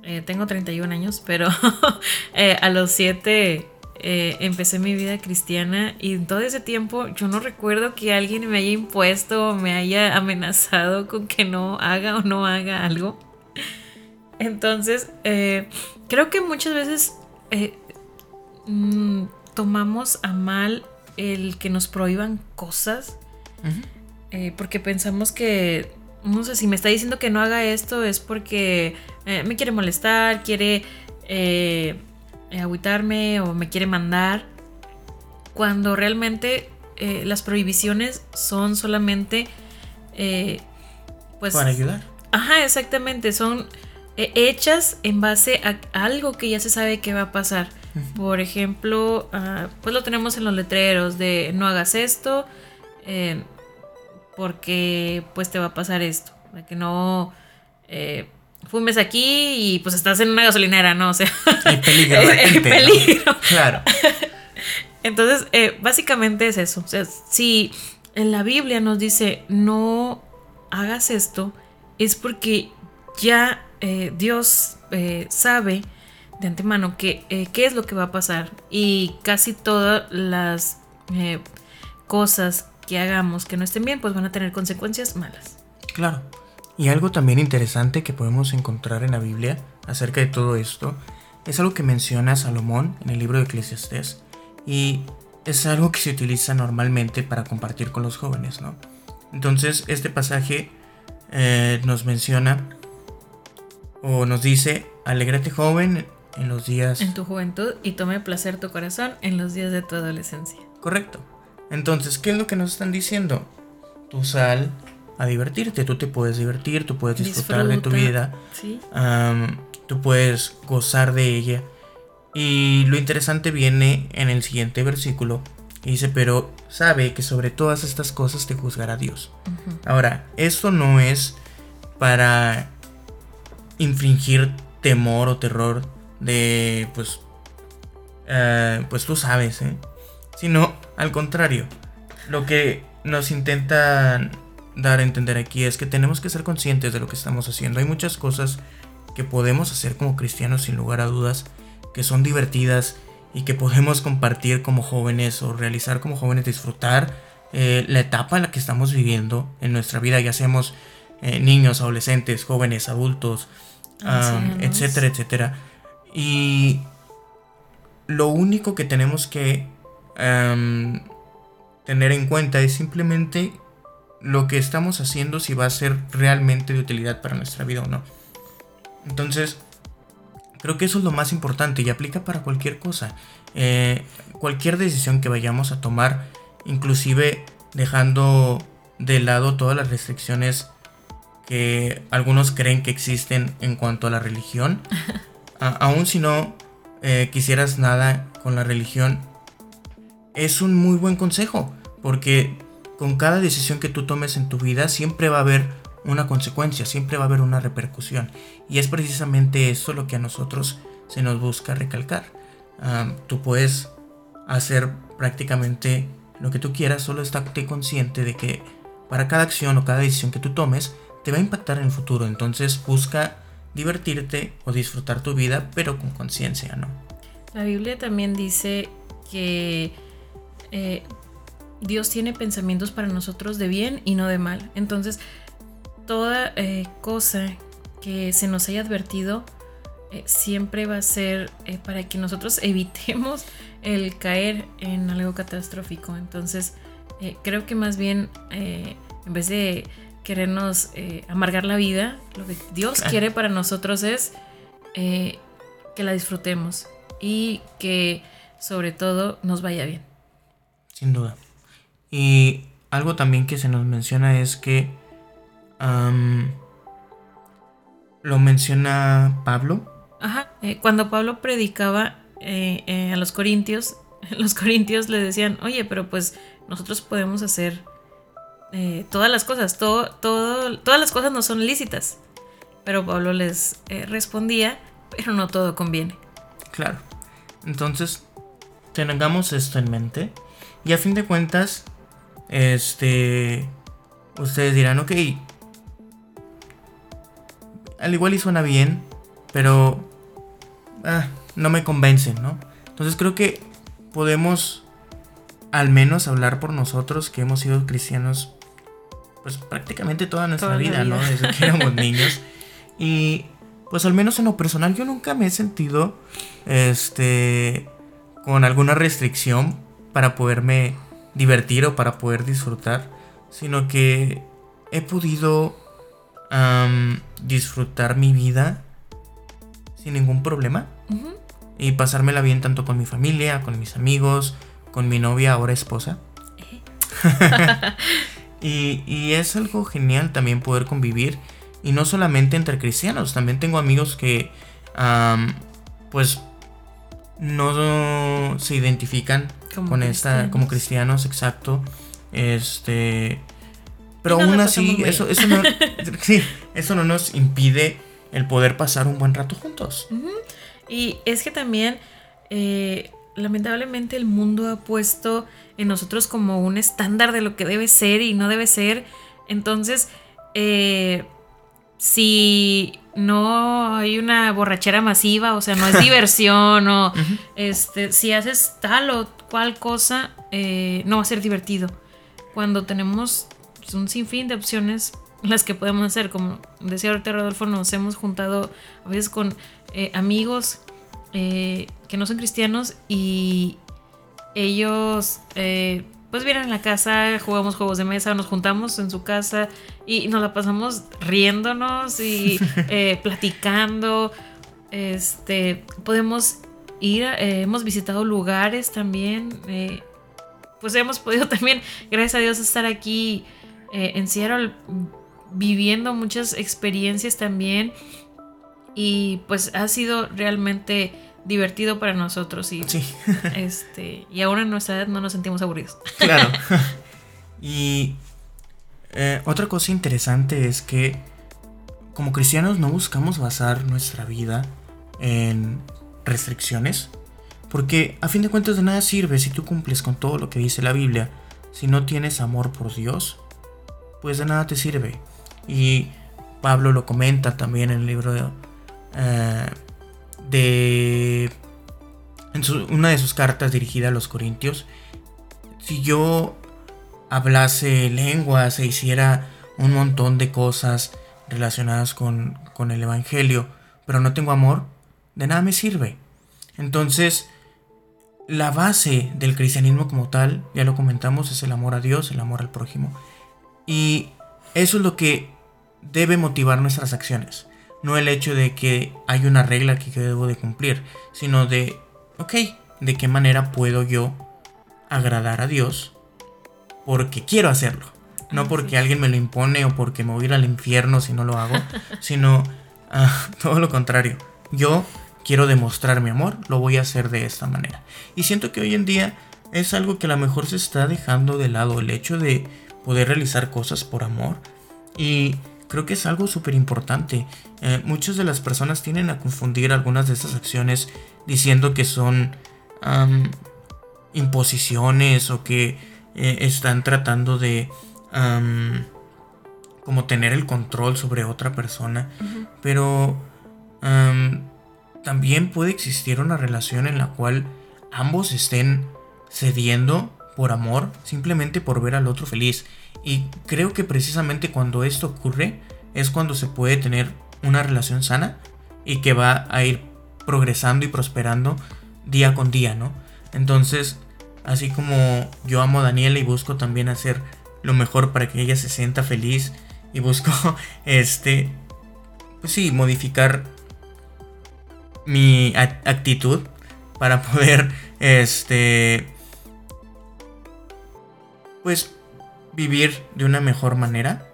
eh, tengo 31 años, pero eh, a los 7 empecé mi vida cristiana y en todo ese tiempo yo no recuerdo que alguien me haya impuesto o me haya amenazado con que no haga o no haga algo. Entonces, creo que muchas veces mm, tomamos a mal el que nos prohíban cosas eh, porque pensamos que, no sé, si me está diciendo que no haga esto es porque eh, me quiere molestar, quiere eh, agüitarme o me quiere mandar, cuando realmente eh, las prohibiciones son solamente, pues... Para ayudar. Ajá, exactamente, son hechas en base a algo que ya se sabe que va a pasar. Por ejemplo, ah, pues lo tenemos en los letreros de no hagas esto porque pues te va a pasar esto, de que no fumes aquí y pues estás en una gasolinera, ¿no? O sea, hay peligro. hay peligro. Claro. Entonces, eh, básicamente es eso. O sea, si en la Biblia nos dice no hagas esto, es porque ya eh, Dios eh, sabe de antemano que, qué es lo que va a pasar. Y casi todas las cosas que hagamos que no estén bien, pues van a tener consecuencias malas. Claro. Y algo también interesante que podemos encontrar en la Biblia acerca de todo esto es algo que menciona Salomón en el libro de Eclesiastés y es algo que se utiliza normalmente para compartir con los jóvenes, ¿no? Entonces este pasaje eh, nos menciona o nos dice, alégrate joven en los días... En tu juventud y tome placer tu corazón en los días de tu adolescencia. Correcto. Entonces, ¿qué es lo que nos están diciendo? Tu sal a divertirte, tú te puedes divertir, tú puedes disfrutar de tu vida, ¿Sí? tú puedes gozar de ella y lo interesante viene en el siguiente versículo. Y dice, pero sabe que sobre todas estas cosas te juzgará Dios. Ahora, esto no es para infringir temor o terror de, pues, eh, pues tú sabes, ¿eh? Sino, al contrario, lo que nos intentan dar a entender aquí es que tenemos que ser conscientes de lo que estamos haciendo. Hay muchas cosas que podemos hacer como cristianos sin lugar a dudas que son divertidas y que podemos compartir como jóvenes o realizar como jóvenes, disfrutar eh, la etapa en la que estamos viviendo en nuestra vida, ya seamos eh, niños, adolescentes, jóvenes, adultos, etcétera, etcétera. Y lo único que tenemos que tener en cuenta es simplemente lo que estamos haciendo si va a ser realmente de utilidad para nuestra vida o no. Entonces, Creo que eso es lo más importante y aplica para cualquier cosa. Eh, cualquier decisión que vayamos a tomar, inclusive dejando de lado todas las restricciones que algunos creen que existen en cuanto a la religión. aún si no eh, quisieras nada con la religión, es un muy buen consejo, porque con cada decisión que tú tomes en tu vida siempre va a haber una consecuencia, siempre va a haber una repercusión. Y es precisamente eso lo que a nosotros se nos busca recalcar. tú puedes hacer prácticamente lo que tú quieras, solo estate consciente de que para cada acción o cada decisión que tú tomes te va a impactar en el futuro. Entonces busca divertirte o disfrutar tu vida, pero con conciencia, ¿no? La Biblia también dice que eh, Dios tiene pensamientos para nosotros de bien y no de mal. Entonces, toda eh, cosa que se nos haya advertido eh, siempre va a ser para que nosotros evitemos el caer en algo catastrófico. Entonces, creo que más bien, en vez de querernos amargar la vida, lo que Dios quiere para nosotros es que la disfrutemos y que sobre todo nos vaya bien. Sin duda. Y algo también que se nos menciona es que lo menciona Pablo. Ajá, eh, cuando Pablo predicaba eh, eh, a los corintios, los corintios le decían, oye, pero pues nosotros podemos hacer todas las cosas, todo, todas las cosas no son lícitas. Pero Pablo les respondía, pero no todo conviene. Claro. Entonces, tengamos esto en mente. Y a fin de cuentas, este, ustedes dirán, ok, al igual y suena bien, pero ah, no me convencen, ¿no? Entonces creo que podemos al menos hablar por nosotros que hemos sido cristianos pues prácticamente toda nuestra vida, vida, ¿no? Desde que éramos niños. Y pues al menos en lo personal yo nunca me he sentido este con alguna restricción para poderme divertir o para poder disfrutar, sino que he podido disfrutar mi vida sin ningún problema. Y pasármela bien tanto con mi familia, con mis amigos, con mi novia, ahora esposa. y, es algo genial también poder convivir. Y no solamente entre cristianos, también tengo amigos que pues no se identifican con esta como cristianos, exacto. Este, pero aún así eso eso no eso no nos impide el poder pasar un buen rato juntos. Y es que también eh, lamentablemente el mundo ha puesto en nosotros como un estándar de lo que debe ser y no debe ser. Entonces, eh, si no hay una borrachera masiva, o sea, no es diversión, o este, si haces tal o cual cosa, eh, no va a ser divertido. Cuando tenemos un sinfín de opciones las que podemos hacer, como decía ahorita Rodolfo, nos hemos juntado a veces con eh, amigos eh, que no son cristianos y ellos pues vienen a la casa, jugamos juegos de mesa, nos juntamos en su casa y nos la pasamos riéndonos y eh, platicando. Este, podemos ir, eh, hemos visitado lugares también. Eh, pues hemos podido también, gracias a Dios, estar aquí en Seattle viviendo muchas experiencias también. Y pues ha sido realmente divertido para nosotros y sí. este y ahora en nuestra edad no nos sentimos aburridos. Claro. y eh, otra cosa interesante es que como cristianos no buscamos basar nuestra vida en restricciones, porque a fin de cuentas de nada sirve si tú cumples con todo lo que dice la Biblia, si no tienes amor por Dios, pues de nada te sirve. Y Pablo lo comenta también en el libro de, eh, de en una de sus cartas dirigida a los corintios, si yo hablase lenguas e hiciera un montón de cosas relacionadas con, con el Evangelio, pero no tengo amor, de nada me sirve. Entonces, la base del cristianismo como tal, ya lo comentamos, es el amor a Dios, el amor al prójimo. Y eso es lo que debe motivar nuestras acciones no el hecho de que hay una regla que debo de cumplir, sino de, ok, ¿de qué manera puedo yo agradar a Dios? Porque quiero hacerlo. No porque alguien me lo impone o porque me voy a ir al infierno si no lo hago, sino ah, todo lo contrario. Yo quiero demostrar mi amor, lo voy a hacer de esta manera. Y siento que hoy en día es algo que a lo mejor se está dejando de lado, el hecho de poder realizar cosas por amor. Y creo que es algo súper importante. Eh, muchas de las personas tienen a confundir algunas de estas acciones diciendo que son imposiciones o que eh, están tratando de como tener el control sobre otra persona. Pero también puede existir una relación en la cual ambos estén cediendo por amor, simplemente por ver al otro feliz. Y creo que precisamente cuando esto ocurre es cuando se puede tener una relación sana y que va a ir progresando y prosperando día con día, ¿no? Entonces, así como yo amo a Daniela y busco también hacer lo mejor para que ella se sienta feliz y busco, este, pues sí, modificar mi actitud para poder, este, pues vivir de una mejor manera.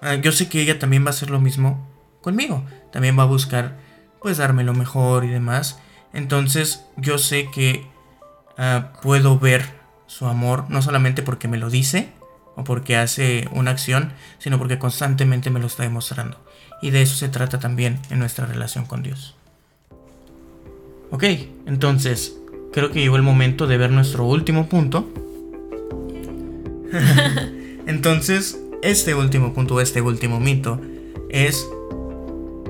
Ah, yo sé que ella también va a hacer lo mismo conmigo. También va a buscar pues darme lo mejor y demás. Entonces yo sé que ah, puedo ver su amor no solamente porque me lo dice o porque hace una acción, sino porque constantemente me lo está demostrando. Y de eso se trata también en nuestra relación con Dios. Ok, entonces creo que llegó el momento de ver nuestro último punto, Entonces, este último punto, este último mito, es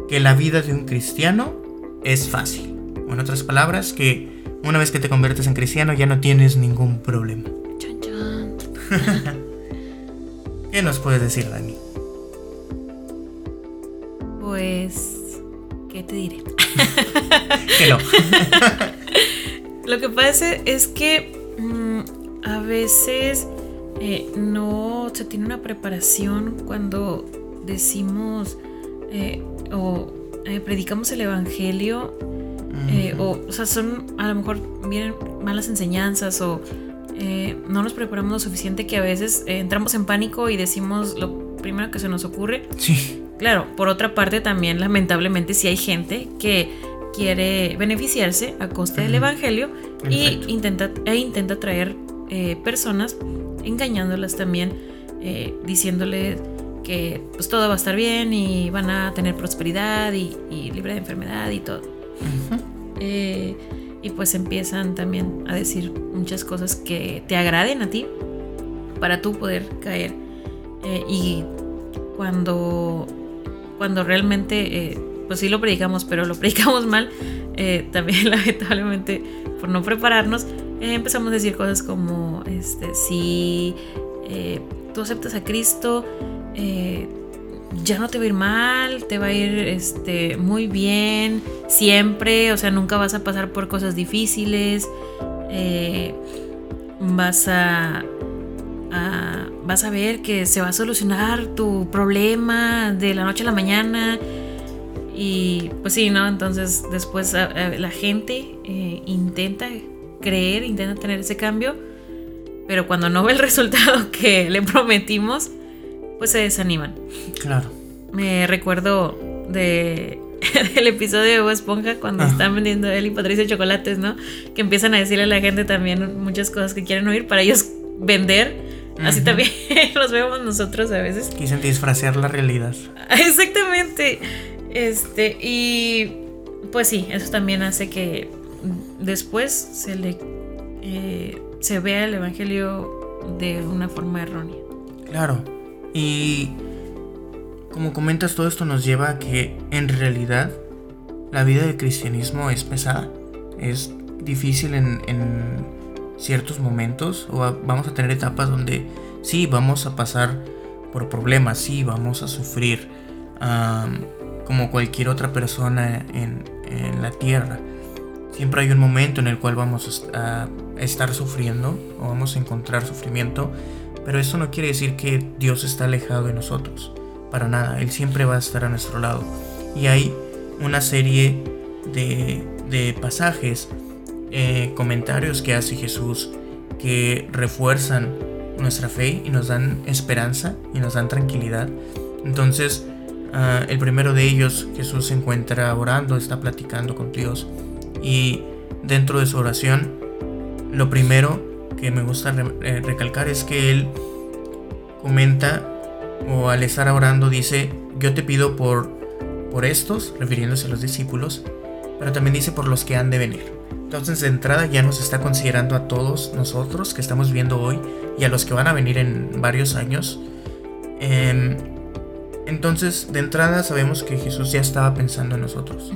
que la vida de un cristiano es fácil. En otras palabras, que una vez que te conviertes en cristiano ya no tienes ningún problema. ¿Qué nos puedes decir, Dani? Pues, ¿qué te diré? que no. Lo que pasa es que mm, a veces eh, no se tiene una preparación cuando decimos eh, o eh, predicamos el Evangelio. Eh, o, o sea, son a lo mejor vienen malas enseñanzas o no nos preparamos lo suficiente que a veces entramos en pánico y decimos lo primero que se nos ocurre. Sí. Claro, por otra parte también lamentablemente sí hay gente que quiere beneficiarse a costa del Evangelio y intenta, e intenta traer personas engañándolas también, diciéndoles que pues todo va a estar bien y van a tener prosperidad y, y libre de enfermedad y todo. Eh, y pues empiezan también a decir muchas cosas que te agraden a ti para tú poder caer. Eh, y cuando, cuando realmente, eh, pues sí lo predicamos, pero lo predicamos mal, también lamentablemente por no prepararnos, empezamos a decir cosas como, este, si tú aceptas a Cristo, ya no te va a ir mal, te va a ir este, muy bien, siempre, o sea, nunca vas a pasar por cosas difíciles, eh, vas a, vas a ver que se va a solucionar tu problema de la noche a la mañana. Y pues sí, ¿no? Entonces después la gente eh, intenta creer, intenta tener ese cambio, pero cuando no ve el resultado que le prometimos, pues se desaniman. Claro. Me recuerdo de del episodio de Bob Esponja cuando están vendiendo él y Patricia chocolates, ¿no? Que empiezan a decirle a la gente también muchas cosas que quieren oír para ellos vender. Así también los vemos nosotros a veces. Quisen disfracear la realidad. Exactamente. Este, y pues sí, eso también hace que después se le eh, se vea el evangelio de una forma errónea. Claro. Y como comentas, todo esto nos lleva a que en realidad la vida del cristianismo es pesada. Es difícil en, ciertos momentos o vamos a tener etapas donde sí vamos a pasar por problemas, sí vamos a sufrir como cualquier otra persona en, en, la tierra. Siempre hay un momento en el cual vamos a estar sufriendo o vamos a encontrar sufrimiento, pero eso no quiere decir que Dios está alejado de nosotros. Para nada, Él siempre va a estar a nuestro lado. Y hay una serie de, pasajes, eh, comentarios que hace Jesús que refuerzan nuestra fe y nos dan esperanza y nos dan tranquilidad. Entonces, ah, el primero de ellos, Jesús se encuentra orando, está platicando con Dios. Y dentro de su oración, lo primero que me gusta eh, recalcar es que él comenta o al estar orando dice, yo te pido por, por estos, refiriéndose a los discípulos, pero también dice por los que han de venir. Entonces de entrada ya nos está considerando a todos nosotros que estamos viendo hoy y a los que van a venir en varios años. Em, entonces de entrada sabemos que Jesús ya estaba pensando en nosotros.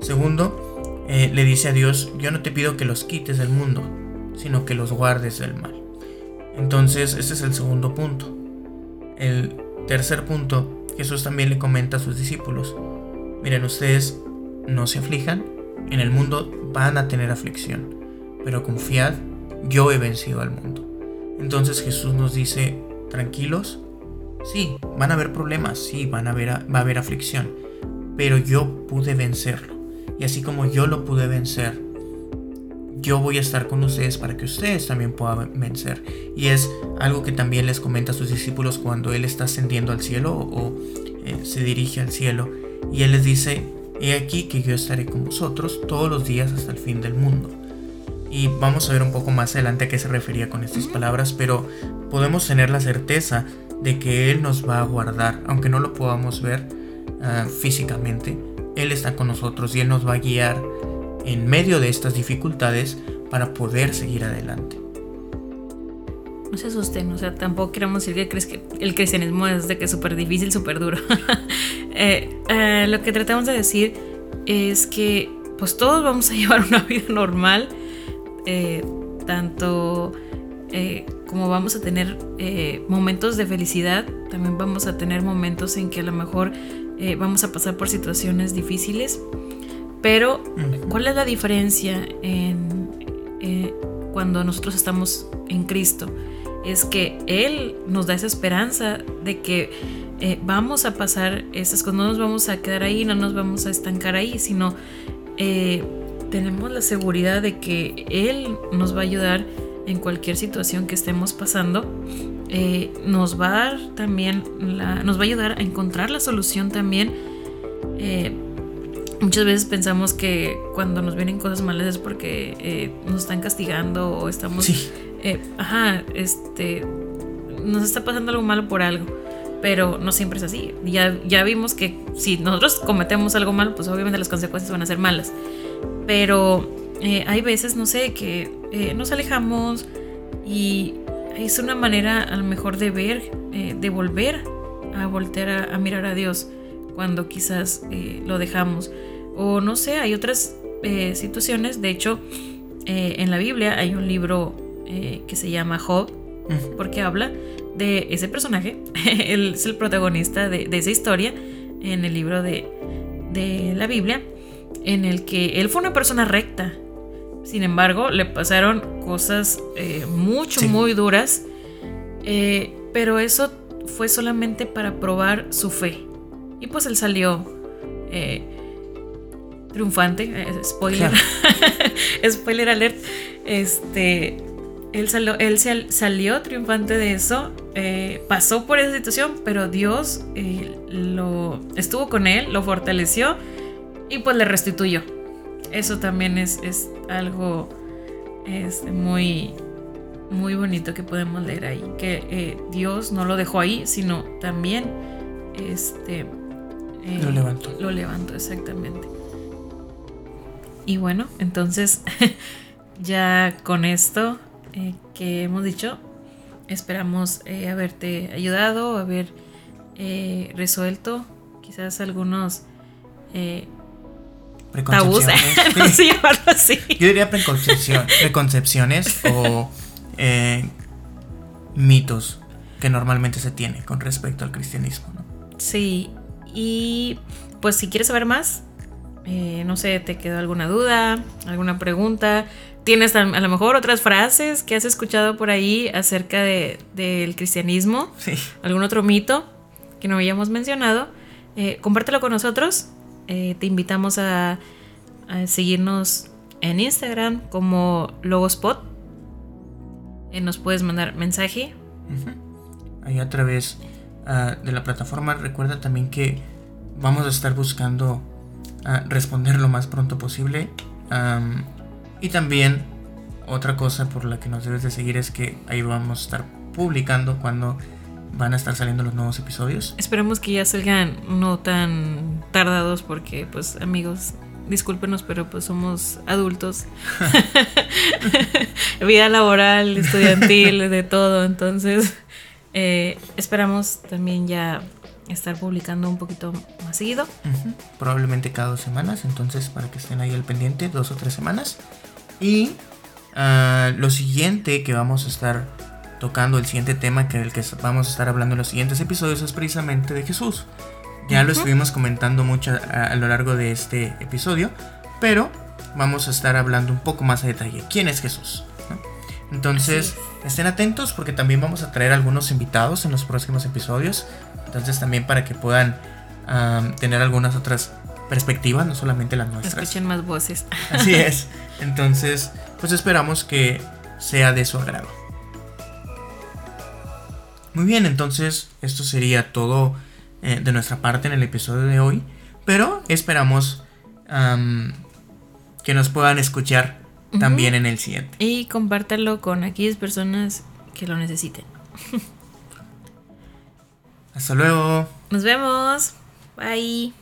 Segundo, eh, le dice a Dios, yo no te pido que los quites del mundo, sino que los guardes del mal. Entonces, este es el segundo punto. El tercer punto, Jesús también le comenta a sus discípulos, miren ustedes, no se aflijan, en el mundo van a tener aflicción, pero confiad, yo he vencido al mundo. Entonces Jesús nos dice, tranquilos, sí, van a haber problemas, sí, van a haber, va a haber aflicción, pero yo pude vencerlo. Y así como yo lo pude vencer, yo voy a estar con ustedes para que ustedes también puedan vencer. Y es algo que también les comenta a sus discípulos cuando Él está ascendiendo al cielo o, eh, se dirige al cielo. Y Él les dice, he aquí que yo estaré con vosotros todos los días hasta el fin del mundo. Y vamos a ver un poco más adelante a qué se refería con estas palabras, pero podemos tener la certeza de que Él nos va a guardar, aunque no lo podamos ver ah, físicamente. Él está con nosotros y Él nos va a guiar en medio de estas dificultades para poder seguir adelante. No se asusten, o sea, tampoco queremos decir que el cristianismo es de que es súper difícil, súper duro. Eh, eh, lo que tratamos de decir es que pues todos vamos a llevar una vida normal, eh, tanto como vamos a tener momentos de felicidad, también vamos a tener momentos en que a lo mejor vamos a pasar por situaciones difíciles pero, ¿cuál es la diferencia en, eh, cuando nosotros estamos en Cristo? Es que Él nos da esa esperanza de que eh, vamos a pasar esas cosas, no nos vamos a quedar ahí, no nos vamos a estancar ahí, sino eh, tenemos la seguridad de que Él nos va a ayudar en cualquier situación que estemos pasando. Eh, nos va a dar también, la, nos va a ayudar a encontrar la solución también. Eh, muchas veces pensamos que cuando nos vienen cosas malas es porque eh, nos están castigando o estamos... Sí. ajá, este... Nos está pasando algo malo por algo pero no siempre es así. Ya, ya vimos que si nosotros cometemos algo malo, pues obviamente las consecuencias van a ser malas. Pero eh, hay veces, no sé, que eh, nos alejamos y es una manera a lo mejor de ver, eh, de volver a voltear a, mirar a Dios cuando quizás lo dejamos. O no sé, hay otras situaciones, de hecho, en la Biblia hay un libro que se llama Job, porque habla de ese personaje, él es el protagonista de, esa historia en el libro de, de, la Biblia, en el que él fue una persona recta. Sin embargo, le pasaron cosas eh, mucho, muy duras, eh, pero eso fue solamente para probar su fe. Y pues él salió eh, triunfante, spoiler, spoiler alert, este, él, salió, él salió triunfante de eso, eh, pasó por esa situación, pero Dios eh, lo, estuvo con él, lo fortaleció y pues le restituyó. Eso también es, es algo este, muy, muy bonito que podemos leer ahí, que eh, Dios no lo dejó ahí, sino también este, lo levantó. Lo levantó, exactamente. Y bueno, entonces ya con esto eh, que hemos dicho. Esperamos eh, haberte ayudado, haber eh, resuelto quizás algunos tabús, así. Yo diría preconcepciones o mitos que normalmente se tiene con respecto al cristianismo. ¿no? Sí, y pues si quieres saber más, no sé, te quedó alguna duda, alguna pregunta, tienes a, lo mejor otras frases que has escuchado por ahí acerca del cristianismo, algún otro mito que no habíamos mencionado, eh, compártelo con nosotros. Eh, te invitamos a, seguirnos en Instagram como Logospot. Eh, nos puedes mandar mensaje. Ahí a través ah, de la plataforma. Recuerda también que vamos a estar buscando ah, responder lo más pronto posible. Y también otra cosa por la que nos debes de seguir es que ahí vamos a estar publicando cuando van a estar saliendo los nuevos episodios. Esperemos que ya salgan no tan tardados porque pues amigos, discúlpenos, pero pues somos adultos. Vida laboral, estudiantil, de todo. Entonces, eh, esperamos también ya estar publicando un poquito más seguido. Probablemente cada dos semanas, entonces para que estén ahí al pendiente, dos o tres semanas. Y ah, lo siguiente que vamos a estar tocando, el siguiente tema que el que vamos a estar hablando en los siguientes episodios es precisamente de Jesús. Ya lo estuvimos comentando mucho a, lo largo de este episodio, pero vamos a estar hablando un poco más a detalle. ¿Quién es Jesús? Entonces, estén atentos porque también vamos a traer algunos invitados en los próximos episodios. Entonces, también para que puedan tener algunas otras perspectivas, no solamente las nuestras. Escuchen más voces. Así es. Entonces, pues esperamos que sea de su agrado. Muy bien, entonces esto sería todo eh, de nuestra parte en el episodio de hoy. Pero esperamos que nos puedan escuchar también en el siguiente. Y compártelo con aquellas personas que lo necesiten. Hasta luego. Nos vemos. Bye.